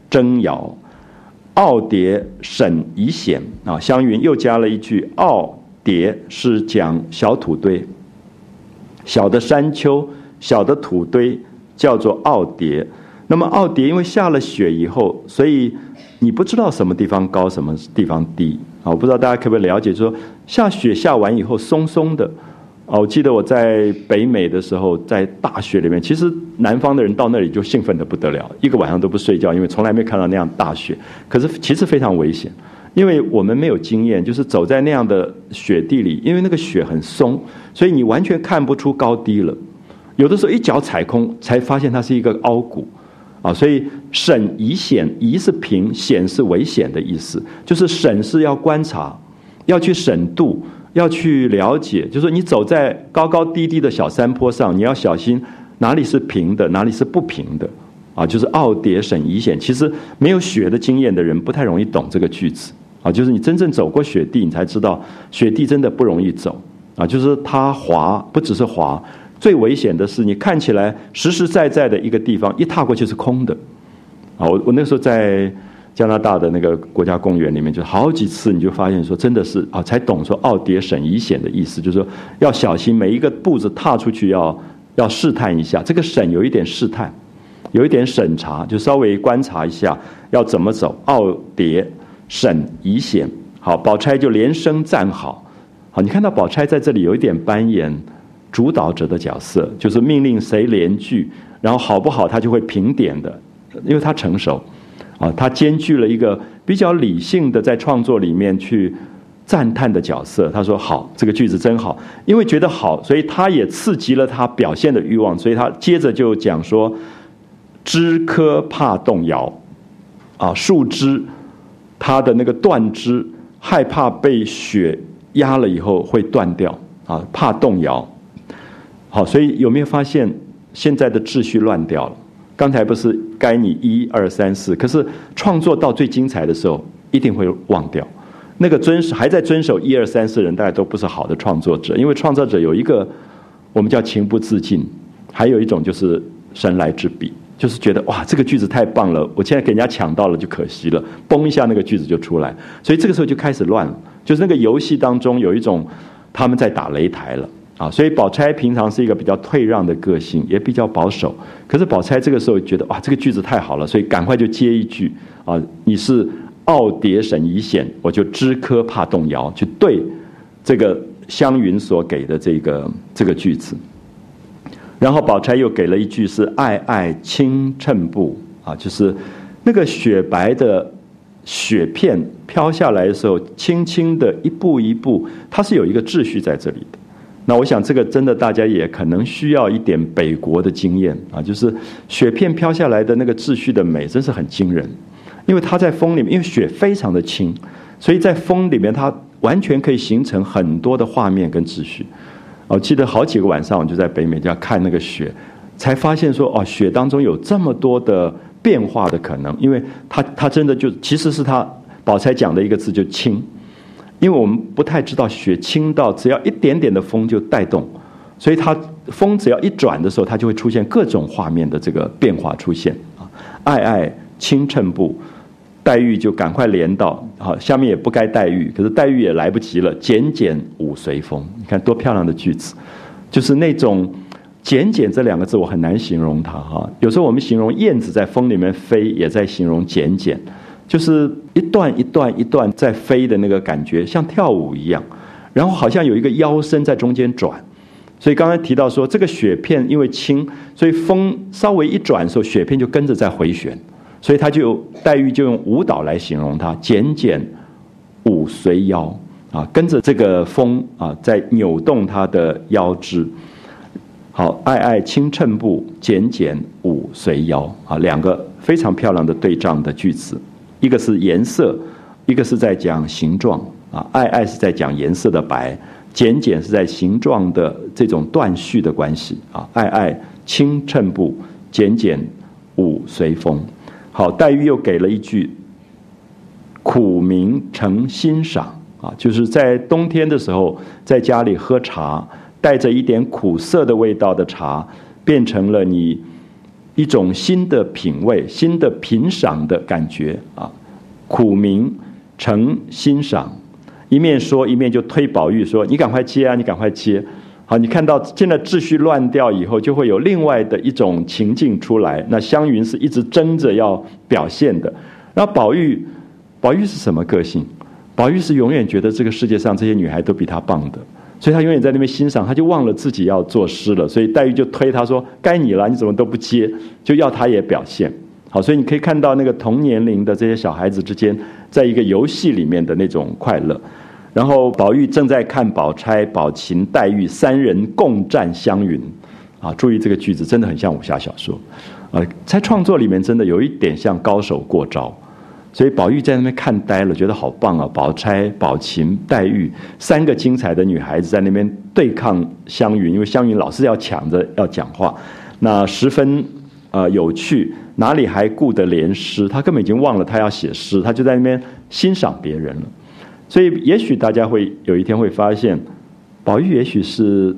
[SPEAKER 1] 征谣，傲蝶沈以显啊。湘云又加了一句：傲蝶是讲小土堆，小的山丘、小的土堆叫做傲蝶。那么傲蝶因为下了雪以后，所以。你不知道什么地方高，什么地方低啊？我不知道大家可不可以了解，说下雪下完以后松松的。哦，我记得我在北美的时候，在大雪里面，其实南方的人到那里就兴奋的不得了，一个晚上都不睡觉，因为从来没看到那样大雪。可是其实非常危险，因为我们没有经验，就是走在那样的雪地里，因为那个雪很松，所以你完全看不出高低了。有的时候一脚踩空，才发现它是一个凹谷。啊，所以审疑险，疑是平，险是危险的意思。就是审是要观察，要去审度，要去了解。就是你走在高高低低的小山坡上，你要小心哪里是平的，哪里是不平的。啊，就是奥蝶审疑险。其实没有雪的经验的人不太容易懂这个句子。啊，就是你真正走过雪地，你才知道雪地真的不容易走。啊，就是它滑，不只是滑。最危险的是，你看起来实实在在的一个地方，一踏过去是空的。啊，我我那时候在加拿大的那个国家公园里面，就好几次，你就发现说，真的是啊，才懂说奥蝶审疑险的意思，就是说要小心每一个步子踏出去，要要试探一下。这个审有一点试探，有一点审查，就稍微观察一下要怎么走。奥蝶审疑险，好，宝钗就连声赞好。好，你看到宝钗在这里有一点扮演。主导者的角色就是命令谁连句，然后好不好他就会评点的，因为他成熟，啊，他兼具了一个比较理性的在创作里面去赞叹的角色。他说好，这个句子真好，因为觉得好，所以他也刺激了他表现的欲望，所以他接着就讲说，枝柯怕动摇，啊，树枝他的那个断枝害怕被雪压了以后会断掉，啊，怕动摇。好，所以有没有发现现在的秩序乱掉了？刚才不是该你一二三四，可是创作到最精彩的时候，一定会忘掉。那个遵守还在遵守一二三四人，大家都不是好的创作者，因为创作者有一个我们叫情不自禁，还有一种就是神来之笔，就是觉得哇，这个句子太棒了，我现在给人家抢到了就可惜了，嘣一下那个句子就出来，所以这个时候就开始乱了。就是那个游戏当中有一种他们在打擂台了。啊，所以宝钗平常是一个比较退让的个性，也比较保守。可是宝钗这个时候觉得，哇，这个句子太好了，所以赶快就接一句啊，你是傲蝶审疑险，我就知科怕动摇，去对这个湘云所给的这个这个句子。然后宝钗又给了一句是爱爱轻称步啊，就是那个雪白的雪片飘下来的时候，轻轻的一步一步，它是有一个秩序在这里的。那我想，这个真的大家也可能需要一点北国的经验啊，就是雪片飘下来的那个秩序的美，真是很惊人。因为它在风里面，因为雪非常的轻，所以在风里面，它完全可以形成很多的画面跟秩序。我记得好几个晚上，我就在北美家看那个雪，才发现说，哦，雪当中有这么多的变化的可能，因为它它真的就其实是它宝钗讲的一个字，就轻。因为我们不太知道雪轻到只要一点点的风就带动，所以它风只要一转的时候，它就会出现各种画面的这个变化出现啊。爱爱轻衬步，黛玉就赶快连到，好，下面也不该黛玉，可是黛玉也来不及了。简简舞随风，你看多漂亮的句子，就是那种“简简”这两个字，我很难形容它哈。有时候我们形容燕子在风里面飞，也在形容简简。就是一段一段一段在飞的那个感觉，像跳舞一样，然后好像有一个腰身在中间转，所以刚才提到说这个雪片因为轻，所以风稍微一转的时候，雪片就跟着在回旋，所以他就黛玉就用舞蹈来形容他，剪剪舞随腰啊，跟着这个风啊在扭动他的腰肢。好，爱爱轻衬步，剪剪舞随腰啊，两个非常漂亮的对仗的句子。一个是颜色，一个是在讲形状啊。爱爱是在讲颜色的白，简简是在形状的这种断续的关系啊。爱爱轻衬步，简简舞随风。好，黛玉又给了一句苦茗成欣赏啊，就是在冬天的时候，在家里喝茶，带着一点苦涩的味道的茶，变成了你。一种新的品味、新的品赏的感觉啊，苦茗成欣赏，一面说一面就推宝玉说：“你赶快接啊，你赶快接。”好，你看到现在秩序乱掉以后，就会有另外的一种情境出来。那湘云是一直争着要表现的，那宝玉，宝玉是什么个性？宝玉是永远觉得这个世界上这些女孩都比他棒的。所以他永远在那边欣赏，他就忘了自己要作诗了。所以黛玉就推他说：“该你了，你怎么都不接？”就要他也表现。好，所以你可以看到那个同年龄的这些小孩子之间，在一个游戏里面的那种快乐。然后宝玉正在看宝钗、宝琴、黛玉三人共战湘云。啊，注意这个句子真的很像武侠小说。啊，在创作里面真的有一点像高手过招。所以宝玉在那边看呆了，觉得好棒啊！宝钗、宝琴、黛玉三个精彩的女孩子在那边对抗湘云，因为湘云老是要抢着要讲话，那十分呃有趣，哪里还顾得联诗？他根本已经忘了他要写诗，他就在那边欣赏别人了。所以也许大家会有一天会发现，宝玉也许是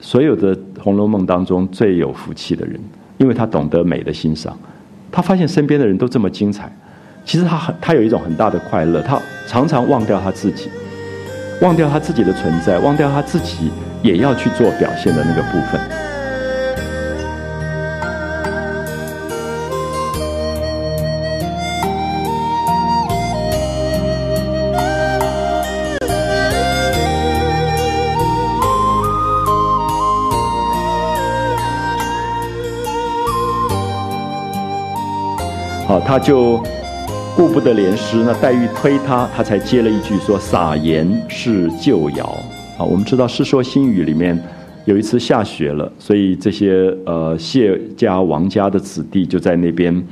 [SPEAKER 1] 所有的《红楼梦》当中最有福气的人，因为他懂得美的欣赏，他发现身边的人都这么精彩。其实他很，他有一种很大的快乐，他常常忘掉他自己，忘掉他自己的存在，忘掉他自己也要去做表现的那个部分。他就。顾不得连诗，那黛玉推他，他才接了一句说：“撒盐是旧谣。”啊，我们知道《世说新语》里面有一次下雪了，所以这些呃谢家、王家的子弟就在那边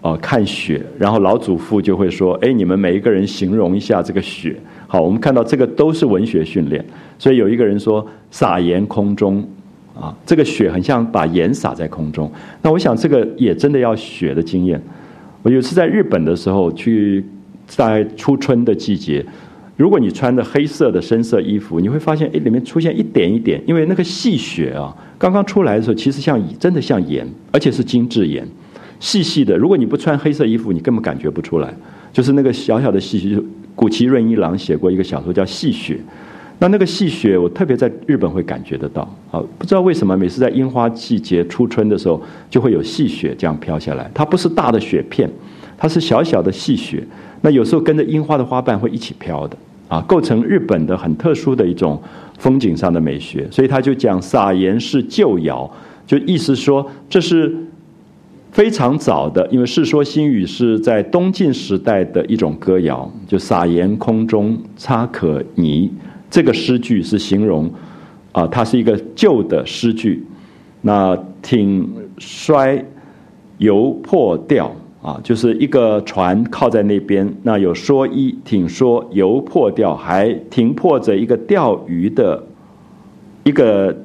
[SPEAKER 1] 呃看雪，然后老祖父就会说：“哎，你们每一个人形容一下这个雪。”好，我们看到这个都是文学训练，所以有一个人说：“撒盐空中。”啊，这个雪很像把盐撒在空中。那我想这个也真的要雪的经验。我有次在日本的时候，去在初春的季节，如果你穿着黑色的深色衣服，你会发现，哎，里面出现一点一点，因为那个细雪啊，刚刚出来的时候，其实像真的像盐，而且是精致盐，细细的。如果你不穿黑色衣服，你根本感觉不出来，就是那个小小的细雪。古崎润一郎写过一个小说叫《细雪》。那那个细雪，我特别在日本会感觉得到。啊，不知道为什么，每次在樱花季节初春的时候，就会有细雪这样飘下来。它不是大的雪片，它是小小的细雪。那有时候跟着樱花的花瓣会一起飘的，啊，构成日本的很特殊的一种风景上的美学。所以他就讲撒盐是旧谣，就意思说这是非常早的，因为《世说新语》是在东晋时代的一种歌谣，就撒盐空中差可泥。这个诗句是形容，啊，它是一个旧的诗句，那挺衰，犹破掉啊，就是一个船靠在那边，那有说一挺说犹破掉，还停泊着一个钓鱼的一个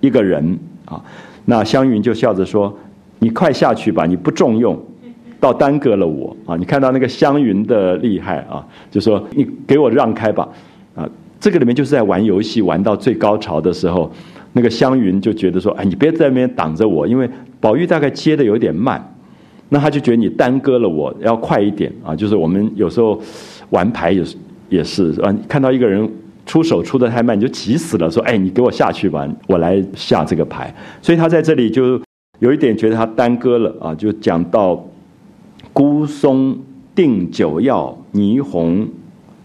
[SPEAKER 1] 一个人啊，那湘云就笑着说：“你快下去吧，你不重用，倒耽搁了我啊！你看到那个湘云的厉害啊，就说你给我让开吧。”啊这个里面就是在玩游戏，玩到最高潮的时候，那个湘云就觉得说：“哎，你别在那边挡着我，因为宝玉大概接的有点慢，那他就觉得你耽搁了我，要快一点啊。”就是我们有时候玩牌也是也是啊，看到一个人出手出的太慢，你就急死了，说：“哎，你给我下去吧，我来下这个牌。”所以他在这里就有一点觉得他耽搁了啊，就讲到孤松定酒药，霓虹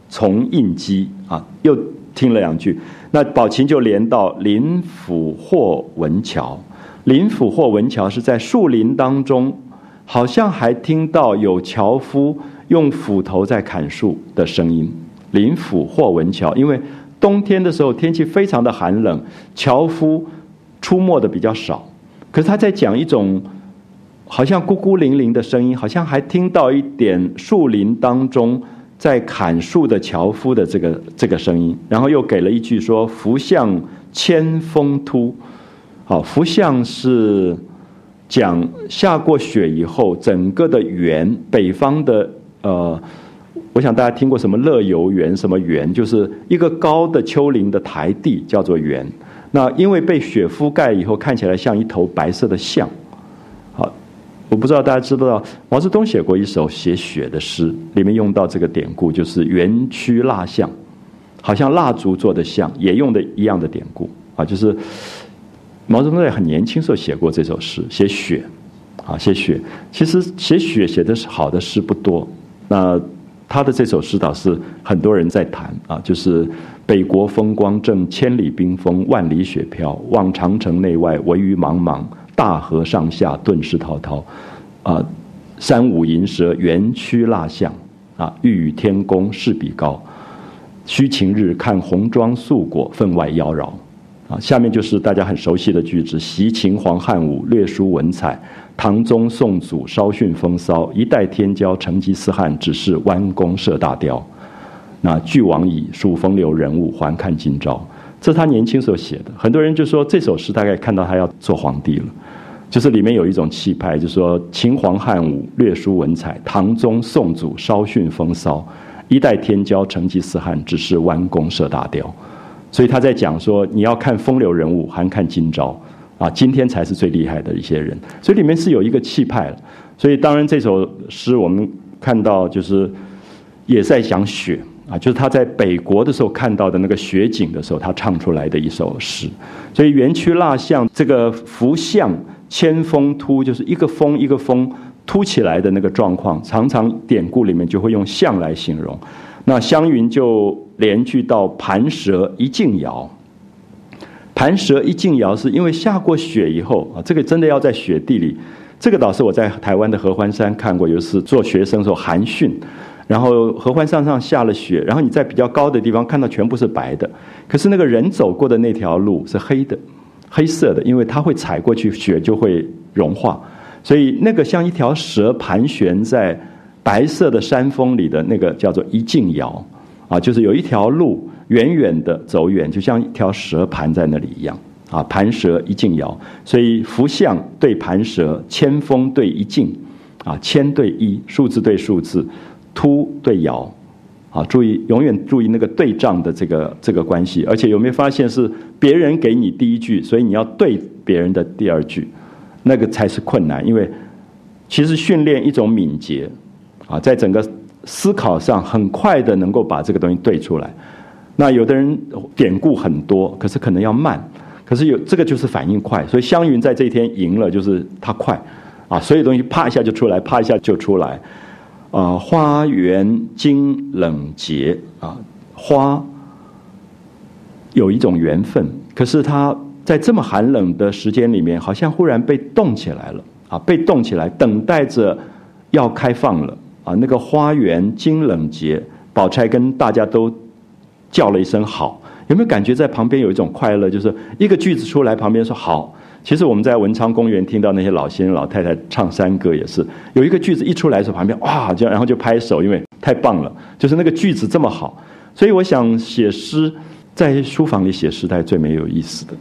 [SPEAKER 1] 从印机啊，又听了两句。那宝琴就连到林府或文桥，林府或文桥是在树林当中，好像还听到有樵夫用斧头在砍树的声音。林府或文桥，因为冬天的时候天气非常的寒冷，樵夫出没的比较少。可是他在讲一种好像孤孤零零的声音，好像还听到一点树林当中。在砍树的樵夫的这个这个声音，然后又给了一句说：“福相千峰突。”好，福相是讲下过雪以后，整个的原北方的呃，我想大家听过什么乐游原什么原，就是一个高的丘陵的台地叫做原。那因为被雪覆盖以后，看起来像一头白色的象。我不知道大家知不知道，毛泽东写过一首写雪的诗，里面用到这个典故，就是“园区蜡像”，好像蜡烛做的像，也用的一样的典故啊。就是毛泽东在很年轻时候写过这首诗，写雪啊，写雪。其实写雪写的是好的诗不多，那他的这首诗倒是很多人在谈啊，就是“北国风光正千里冰封，万里雪飘，望长城内外，惟余莽莽。”大河上下顿失滔滔，啊，山舞银蛇，原曲蜡像，啊，欲与天公试比高，须晴日看红妆素裹，分外妖娆。啊，下面就是大家很熟悉的句子：习秦皇汉武，略输文采；唐宗宋祖，稍逊风骚。一代天骄，成吉思汗，只是弯弓射大雕。那俱往矣，数风流人物，还看今朝。这是他年轻时候写的。很多人就说这首诗大概看到他要做皇帝了。就是里面有一种气派，就是说秦皇汉武略输文采，唐宗宋祖稍逊风骚，一代天骄成吉思汗只是弯弓射大雕，所以他在讲说你要看风流人物，还看今朝啊，今天才是最厉害的一些人，所以里面是有一个气派了。所以当然这首诗我们看到就是也在讲雪啊，就是他在北国的时候看到的那个雪景的时候，他唱出来的一首诗。所以园区蜡像这个浮像。千峰突就是一个峰一个峰凸起来的那个状况，常常典故里面就会用象来形容。那湘云就连句到盘蛇一径摇，盘蛇一径摇是因为下过雪以后啊，这个真的要在雪地里。这个倒是我在台湾的合欢山看过，有一次做学生时候寒训，然后合欢山上下了雪，然后你在比较高的地方看到全部是白的，可是那个人走过的那条路是黑的。黑色的，因为它会踩过去，雪就会融化，所以那个像一条蛇盘旋在白色的山峰里的那个叫做一径遥，啊，就是有一条路远远的走远，就像一条蛇盘在那里一样，啊，盘蛇一径遥，所以福相对盘蛇，千峰对一径，啊，千对一，数字对数字，突对遥。啊，注意，永远注意那个对仗的这个这个关系，而且有没有发现是别人给你第一句，所以你要对别人的第二句，那个才是困难，因为其实训练一种敏捷，啊，在整个思考上很快的能够把这个东西对出来。那有的人典故很多，可是可能要慢，可是有这个就是反应快，所以湘云在这一天赢了，就是他快，啊，所有东西啪一下就出来，啪一下就出来。啊，花园经冷结啊，花有一种缘分，可是它在这么寒冷的时间里面，好像忽然被冻起来了啊，被冻起来，等待着要开放了啊。那个花园经冷结，宝钗跟大家都叫了一声好，有没有感觉在旁边有一种快乐？就是一个句子出来，旁边说好。其实我们在文昌公园听到那些老先生老太太唱山歌，也是有一个句子一出来的时候，旁边哇，就然后就拍手，因为太棒了，就是那个句子这么好。所以我想写诗，在书房里写诗才最没有意思的。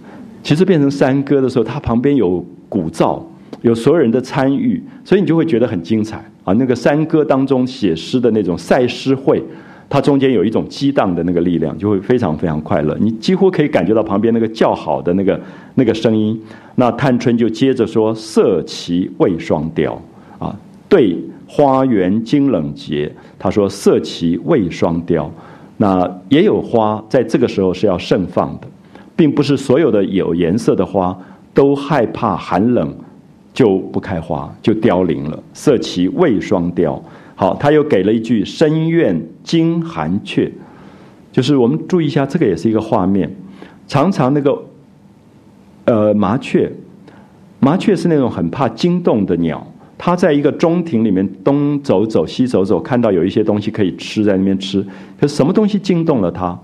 [SPEAKER 1] 其实变成山歌的时候，它旁边有鼓噪，有所有人的参与，所以你就会觉得很精彩啊。那个山歌当中写诗的那种赛诗会，它中间有一种激荡的那个力量，就会非常非常快乐。你几乎可以感觉到旁边那个叫好的那个那个声音。那探春就接着说：“色其未双雕啊，对花园惊冷节。”他说：“色其未双雕。”那也有花在这个时候是要盛放的，并不是所有的有颜色的花都害怕寒冷就不开花就凋零了。色其未双凋。好，他又给了一句“深院惊寒雀”，就是我们注意一下，这个也是一个画面。常常那个呃麻雀，麻雀是那种很怕惊动的鸟。它在一个中庭里面东走走西走走，看到有一些东西可以吃，在那边吃。可是什么东西惊动了它？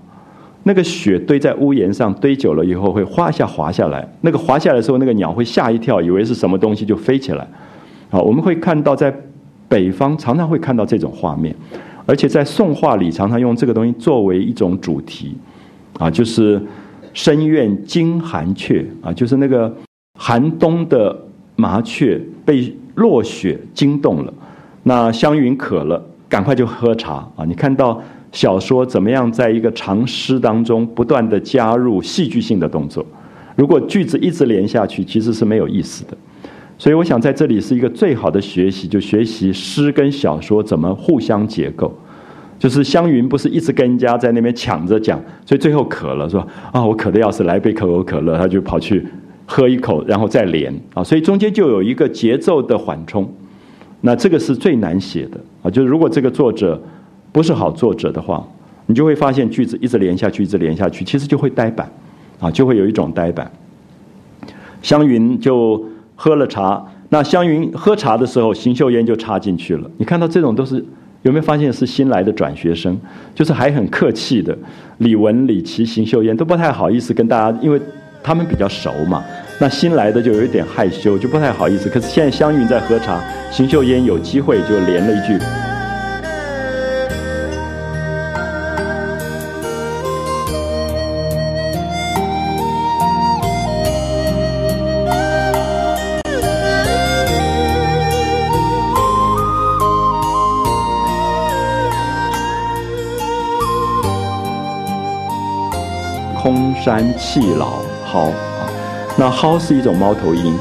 [SPEAKER 1] 那个雪堆在屋檐上堆久了以后，会哗下滑下来。那个滑下来的时候，那个鸟会吓一跳，以为是什么东西就飞起来。好，我们会看到在北方常常会看到这种画面，而且在宋画里常常用这个东西作为一种主题，啊，就是深院惊寒雀啊，就是那个寒冬的麻雀被。落雪惊动了，那湘云渴了，赶快就喝茶啊！你看到小说怎么样，在一个长诗当中不断的加入戏剧性的动作，如果句子一直连下去，其实是没有意思的。所以我想在这里是一个最好的学习，就学习诗跟小说怎么互相结构。就是湘云不是一直跟人家在那边抢着讲，所以最后渴了，说啊，我渴的要死，来杯可口可乐，他就跑去。喝一口，然后再连啊，所以中间就有一个节奏的缓冲，那这个是最难写的啊。就是如果这个作者不是好作者的话，你就会发现句子一直连下去，一直连下去，其实就会呆板啊，就会有一种呆板。湘云就喝了茶，那湘云喝茶的时候，邢岫烟就插进去了。你看到这种都是有没有发现是新来的转学生，就是还很客气的，李文、李琦、邢岫烟都不太好意思跟大家，因为。他们比较熟嘛，那新来的就有一点害羞，就不太好意思。可是现在湘云在喝茶，邢岫烟有机会就连了一句。气老。蒿啊，那蒿是一种猫头鹰，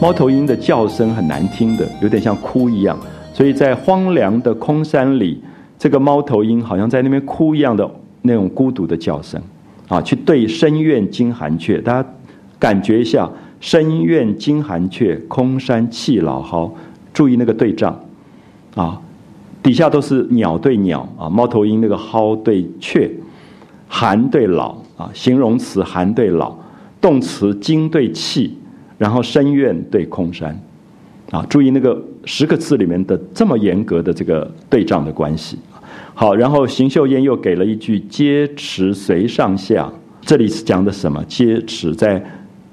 [SPEAKER 1] 猫头鹰的叫声很难听的，有点像哭一样，所以在荒凉的空山里，这个猫头鹰好像在那边哭一样的那种孤独的叫声啊，去对深院惊寒雀，大家感觉一下，深院惊寒雀，空山泣老蒿，注意那个对仗啊，底下都是鸟对鸟啊，猫头鹰那个蒿对雀，寒对老啊，形容词寒对老。动词惊对气，然后深院对空山，啊，注意那个十个字里面的这么严格的这个对仗的关系。好，然后邢岫烟又给了一句“阶池随上下”，这里是讲的什么？阶池在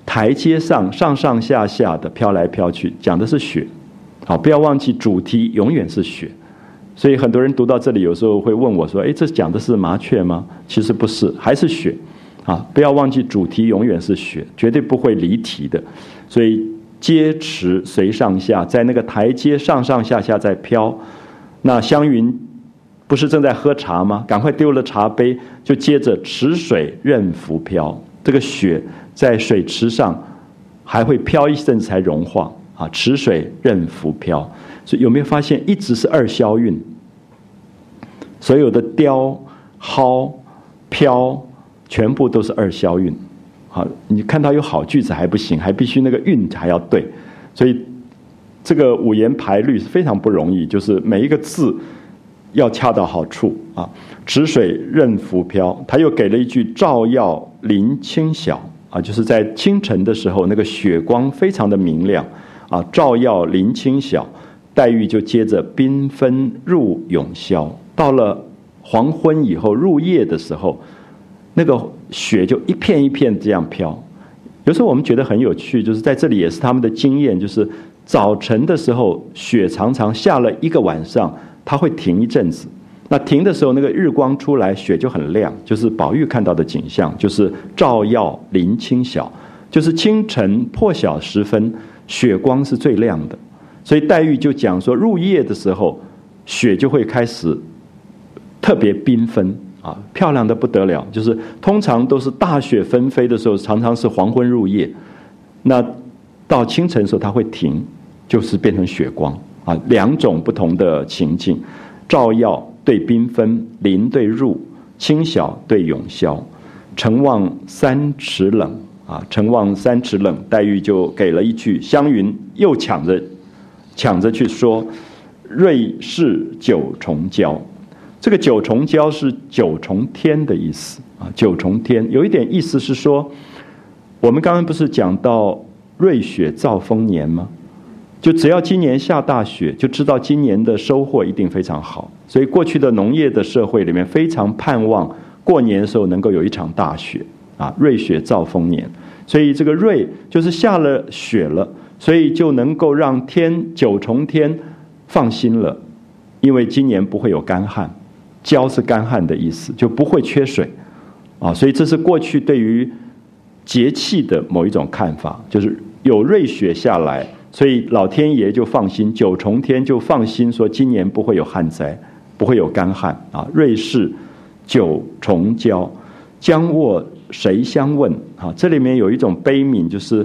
[SPEAKER 1] 台阶上上上下下的飘来飘去，讲的是雪。好，不要忘记主题永远是雪。所以很多人读到这里，有时候会问我说：“哎，这讲的是麻雀吗？”其实不是，还是雪。啊，不要忘记主题永远是雪，绝对不会离题的。所以阶池随上下，在那个台阶上上下下在飘。那湘云不是正在喝茶吗？赶快丢了茶杯，就接着池水任浮漂。这个雪在水池上还会飘一阵才融化啊。池水任浮漂，所以有没有发现一直是二消韵？所有的雕、蒿、飘。全部都是二消韵，好，你看到有好句子还不行，还必须那个韵还要对，所以这个五言排律是非常不容易，就是每一个字要恰到好处啊。池水任浮漂，他又给了一句“照耀林清晓”，啊，就是在清晨的时候，那个雪光非常的明亮啊，“照耀林清晓”，黛玉就接着“缤纷入永宵”，到了黄昏以后，入夜的时候。那个雪就一片一片这样飘，有时候我们觉得很有趣，就是在这里也是他们的经验，就是早晨的时候雪常常下了一个晚上，它会停一阵子。那停的时候，那个日光出来，雪就很亮，就是宝玉看到的景象，就是照耀林清晓，就是清晨破晓时分，雪光是最亮的。所以黛玉就讲说，入夜的时候，雪就会开始特别缤纷啊，漂亮的不得了。就是通常都是大雪纷飞的时候，常常是黄昏入夜。那到清晨的时候，它会停，就是变成雪光啊。两种不同的情境：照耀对缤纷，林对入，清晓对永消。城望三尺冷啊，城望三尺冷。黛玉就给了一句，湘云又抢着抢着去说：“瑞士九重娇。”这个九重娇是九重天的意思啊，九重天有一点意思是说。我们刚刚不是讲到瑞雪兆丰年吗？就只要今年下大雪，就知道今年的收获一定非常好。所以过去的农业的社会里面，非常盼望过年的时候能够有一场大雪啊，瑞雪兆丰年。所以这个瑞就是下了雪了，所以就能够让天九重天放心了，因为今年不会有干旱，焦是干旱的意思，就不会缺水啊。所以这是过去对于。节气的某一种看法，就是有瑞雪下来，所以老天爷就放心，九重天就放心，说今年不会有旱灾，不会有干旱啊。瑞士九重娇，将卧谁相问？啊，这里面有一种悲悯，就是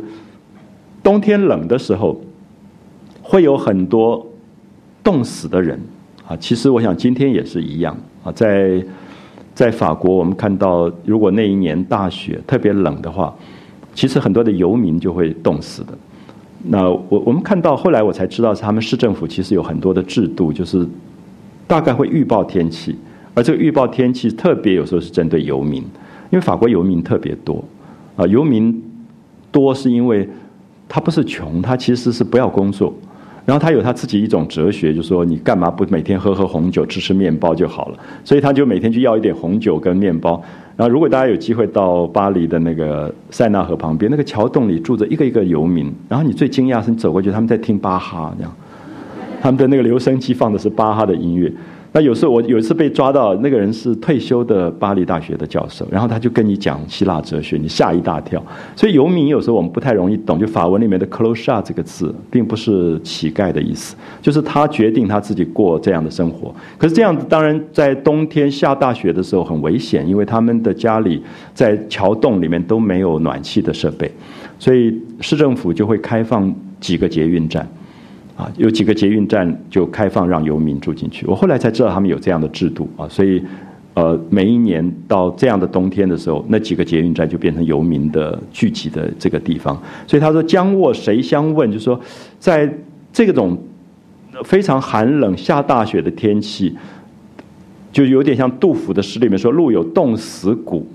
[SPEAKER 1] 冬天冷的时候，会有很多冻死的人啊。其实我想今天也是一样啊，在。在法国，我们看到，如果那一年大雪特别冷的话，其实很多的游民就会冻死的。那我我们看到后来我才知道，他们市政府其实有很多的制度，就是大概会预报天气，而这个预报天气特别有时候是针对游民，因为法国游民特别多啊，游民多是因为他不是穷，他其实是不要工作。然后他有他自己一种哲学，就说你干嘛不每天喝喝红酒，吃吃面包就好了。所以他就每天去要一点红酒跟面包。然后如果大家有机会到巴黎的那个塞纳河旁边，那个桥洞里住着一个一个游民。然后你最惊讶是你走过去，他们在听巴哈，这样，他们的那个留声机放的是巴哈的音乐。那有时候我有一次被抓到，那个人是退休的巴黎大学的教授，然后他就跟你讲希腊哲学，你吓一大跳。所以游民有时候我们不太容易懂，就法文里面的 c l o s h a 这个字，并不是乞丐的意思，就是他决定他自己过这样的生活。可是这样子当然在冬天下大雪的时候很危险，因为他们的家里在桥洞里面都没有暖气的设备，所以市政府就会开放几个捷运站。啊，有几个捷运站就开放让游民住进去。我后来才知道他们有这样的制度啊，所以，呃，每一年到这样的冬天的时候，那几个捷运站就变成游民的聚集的这个地方。所以他说：“将卧谁相问？”就说，在这种非常寒冷、下大雪的天气，就有点像杜甫的诗里面说：“路有冻死骨。”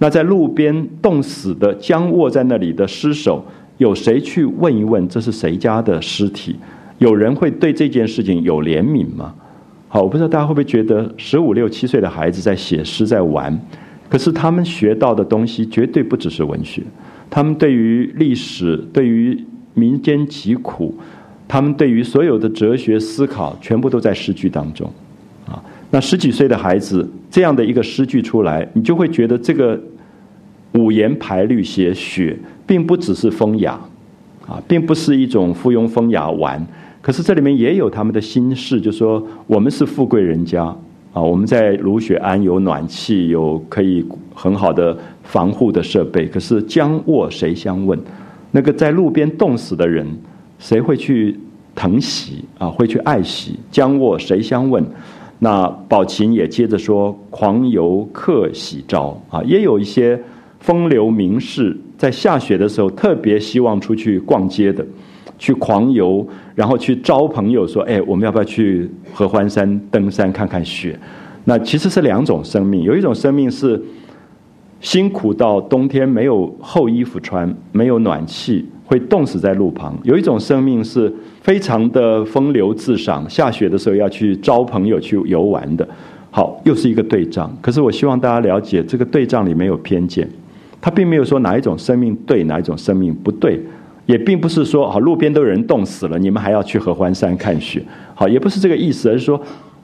[SPEAKER 1] 那在路边冻死的、僵卧在那里的尸首，有谁去问一问？这是谁家的尸体？有人会对这件事情有怜悯吗？好，我不知道大家会不会觉得十五六七岁的孩子在写诗在玩，可是他们学到的东西绝对不只是文学，他们对于历史、对于民间疾苦，他们对于所有的哲学思考，全部都在诗句当中。啊，那十几岁的孩子这样的一个诗句出来，你就会觉得这个五言排律写雪，并不只是风雅，啊，并不是一种附庸风雅玩。可是这里面也有他们的心事，就说我们是富贵人家啊，我们在卢雪庵有暖气，有可以很好的防护的设备。可是将卧谁相问？那个在路边冻死的人，谁会去疼惜啊？会去爱惜？将卧谁相问？那宝琴也接着说：狂游客喜招啊，也有一些风流名士在下雪的时候特别希望出去逛街的。去狂游，然后去招朋友说：“哎，我们要不要去合欢山登山看看雪？”那其实是两种生命，有一种生命是辛苦到冬天没有厚衣服穿，没有暖气，会冻死在路旁；有一种生命是非常的风流自赏，下雪的时候要去招朋友去游玩的。好，又是一个对仗。可是我希望大家了解，这个对仗里没有偏见，他并没有说哪一种生命对，哪一种生命不对。也并不是说好路边都有人冻死了，你们还要去合欢山看雪，好也不是这个意思，而是说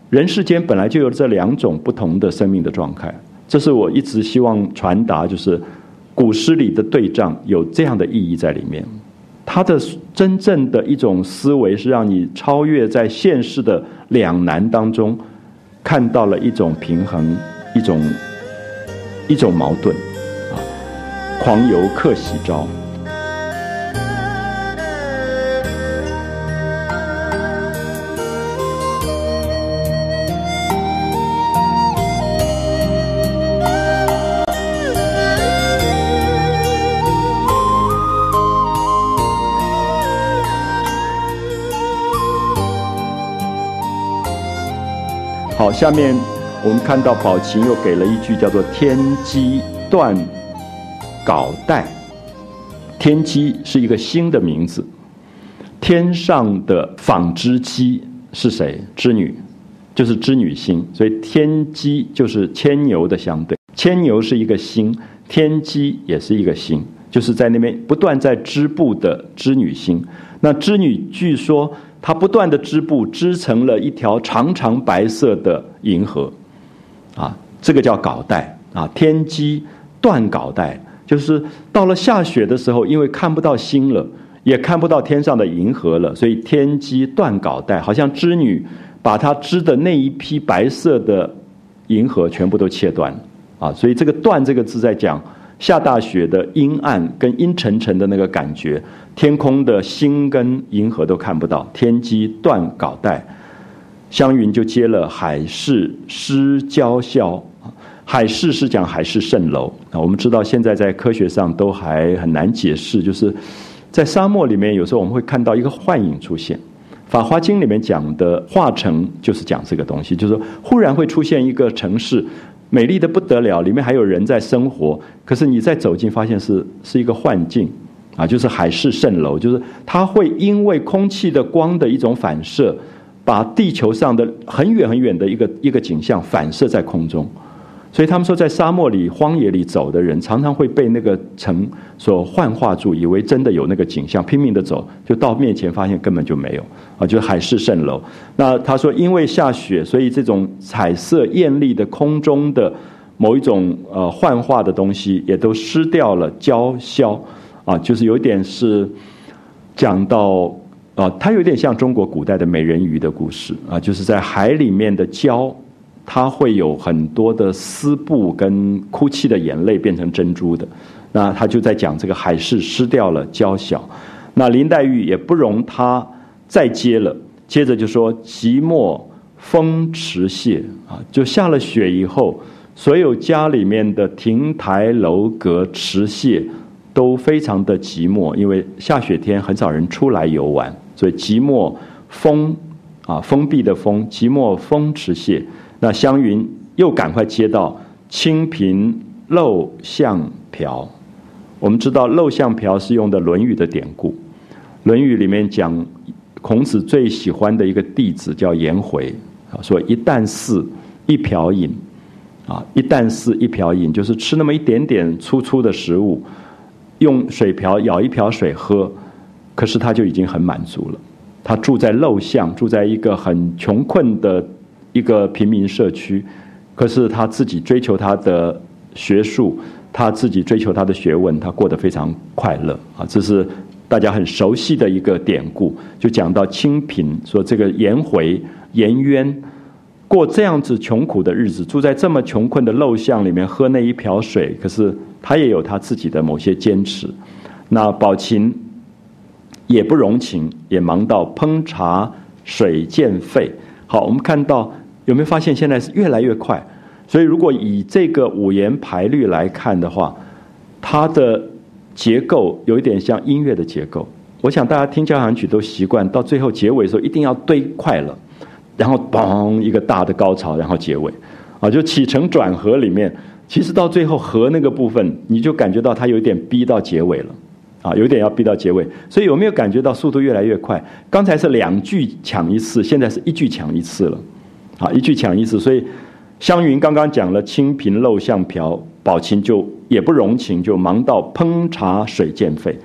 [SPEAKER 1] 人世间本来就有这两种不同的生命的状态，这是我一直希望传达，就是古诗里的对仗有这样的意义在里面，它的真正的一种思维是让你超越在现世的两难当中，看到了一种平衡，一种一种矛盾，啊，狂游客喜招。下面我们看到宝琴又给了一句叫做“天机断稿带”。天机是一个新的名字，天上的纺织机是谁？织女，就是织女星。所以天机就是牵牛的相对，牵牛是一个星，天机也是一个星，就是在那边不断在织布的织女星。那织女据说。它不断的织布，织成了一条长长白色的银河，啊，这个叫稿带啊。天机断稿带，就是到了下雪的时候，因为看不到星了，也看不到天上的银河了，所以天机断稿带，好像织女把它织的那一批白色的银河全部都切断了啊。所以这个“断”这个字在讲。下大雪的阴暗跟阴沉沉的那个感觉，天空的星跟银河都看不到，天机断稿带，湘云就接了海市失娇笑。海市是讲海市蜃楼啊，我们知道现在在科学上都还很难解释，就是在沙漠里面有时候我们会看到一个幻影出现，《法华经》里面讲的化成就是讲这个东西，就是说忽然会出现一个城市。美丽的不得了，里面还有人在生活。可是你再走近，发现是是一个幻境，啊，就是海市蜃楼，就是它会因为空气的光的一种反射，把地球上的很远很远的一个一个景象反射在空中。所以他们说，在沙漠里、荒野里走的人，常常会被那个城所幻化住，以为真的有那个景象，拼命的走，就到面前发现根本就没有啊！就是海市蜃楼。那他说，因为下雪，所以这种彩色艳丽的空中的某一种呃幻化的东西，也都失掉了娇消啊，就是有点是讲到啊，它有点像中国古代的美人鱼的故事啊，就是在海里面的娇。它会有很多的丝布跟哭泣的眼泪变成珍珠的，那他就在讲这个海市失掉了娇小，那林黛玉也不容他再接了，接着就说寂寞风池榭啊，就下了雪以后，所有家里面的亭台楼阁池榭都非常的寂寞，因为下雪天很少人出来游玩，所以寂寞封啊封闭的封，寂寞风池榭。那湘云又赶快接到“清贫陋巷瓢”。我们知道“陋巷瓢”是用的《论语》的典故，《论语》里面讲孔子最喜欢的一个弟子叫颜回啊，说一旦似一瓢饮啊，一旦似一瓢饮，就是吃那么一点点粗粗的食物，用水瓢舀一瓢水喝，可是他就已经很满足了。他住在陋巷，住在一个很穷困的。一个平民社区，可是他自己追求他的学术，他自己追求他的学问，他过得非常快乐啊！这是大家很熟悉的一个典故，就讲到清贫，说这个颜回、颜渊过这样子穷苦的日子，住在这么穷困的陋巷里面，喝那一瓢水，可是他也有他自己的某些坚持。那宝琴也不容情，也忙到烹茶水渐沸。好，我们看到。有没有发现现在是越来越快？所以如果以这个五言排律来看的话，它的结构有一点像音乐的结构。我想大家听交响曲都习惯，到最后结尾的时候一定要堆快了，然后嘣一个大的高潮，然后结尾，啊，就起承转合里面，其实到最后和那个部分，你就感觉到它有一点逼到结尾了，啊，有点要逼到结尾。所以有没有感觉到速度越来越快？刚才是两句抢一次，现在是一句抢一次了。啊，一句抢一次，所以湘云刚刚讲了“清贫陋巷瓢”，宝琴就也不容情，就忙到烹茶水溅沸。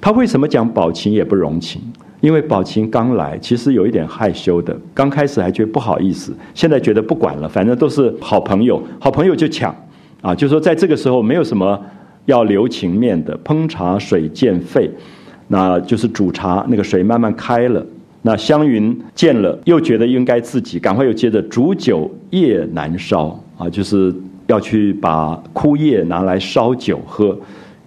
[SPEAKER 1] 他为什么讲宝琴也不容情？因为宝琴刚来，其实有一点害羞的，刚开始还觉得不好意思，现在觉得不管了，反正都是好朋友，好朋友就抢啊，就说在这个时候没有什么要留情面的，烹茶水溅沸，那就是煮茶那个水慢慢开了。那湘云见了，又觉得应该自己赶快又接着煮酒夜难烧啊，就是要去把枯叶拿来烧酒喝。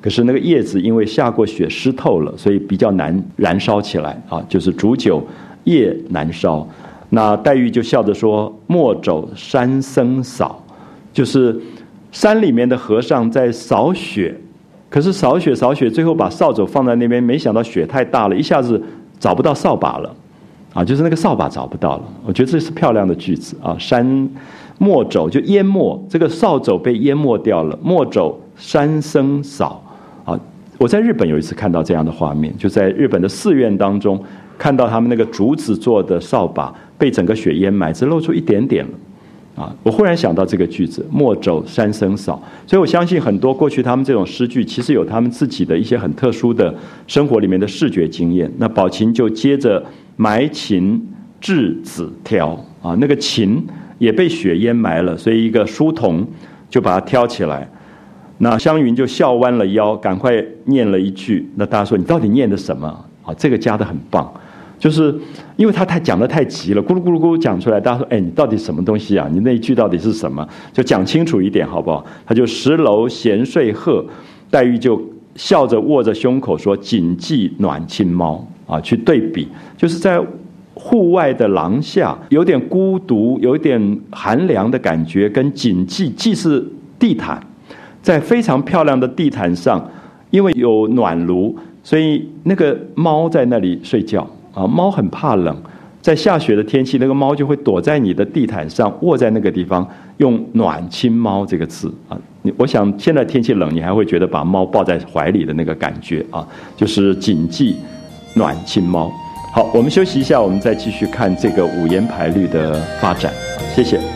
[SPEAKER 1] 可是那个叶子因为下过雪湿透了，所以比较难燃烧起来啊，就是煮酒夜难烧。那黛玉就笑着说：“莫走山僧扫，就是山里面的和尚在扫雪。可是扫雪扫雪，最后把扫帚放在那边，没想到雪太大了，一下子找不到扫把了。”啊，就是那个扫把找不到了，我觉得这是漂亮的句子啊。山莫走就淹没，这个扫帚被淹没掉了。莫走山僧扫啊，我在日本有一次看到这样的画面，就在日本的寺院当中，看到他们那个竹子做的扫把被整个雪淹埋，只露出一点点了。啊，我忽然想到这个句子，莫走山僧扫。所以我相信很多过去他们这种诗句，其实有他们自己的一些很特殊的生活里面的视觉经验。那宝琴就接着。埋琴稚子挑啊，那个琴也被雪淹埋了，所以一个书童就把它挑起来。那湘云就笑弯了腰，赶快念了一句。那大家说你到底念的什么啊？这个加的很棒，就是因为他太讲的太急了，咕噜咕噜咕噜讲出来。大家说，哎，你到底什么东西啊？你那一句到底是什么？就讲清楚一点好不好？他就十楼闲睡鹤，黛玉就笑着握着胸口说：“谨记暖亲猫。”啊，去对比，就是在户外的廊下，有点孤独，有点寒凉的感觉，跟谨记既是地毯，在非常漂亮的地毯上，因为有暖炉，所以那个猫在那里睡觉啊。猫很怕冷，在下雪的天气，那个猫就会躲在你的地毯上，卧在那个地方，用“暖亲猫”这个字啊。你我想现在天气冷，你还会觉得把猫抱在怀里的那个感觉啊，就是谨记。暖心猫，好，我们休息一下，我们再继续看这个五言排律的发展。谢谢。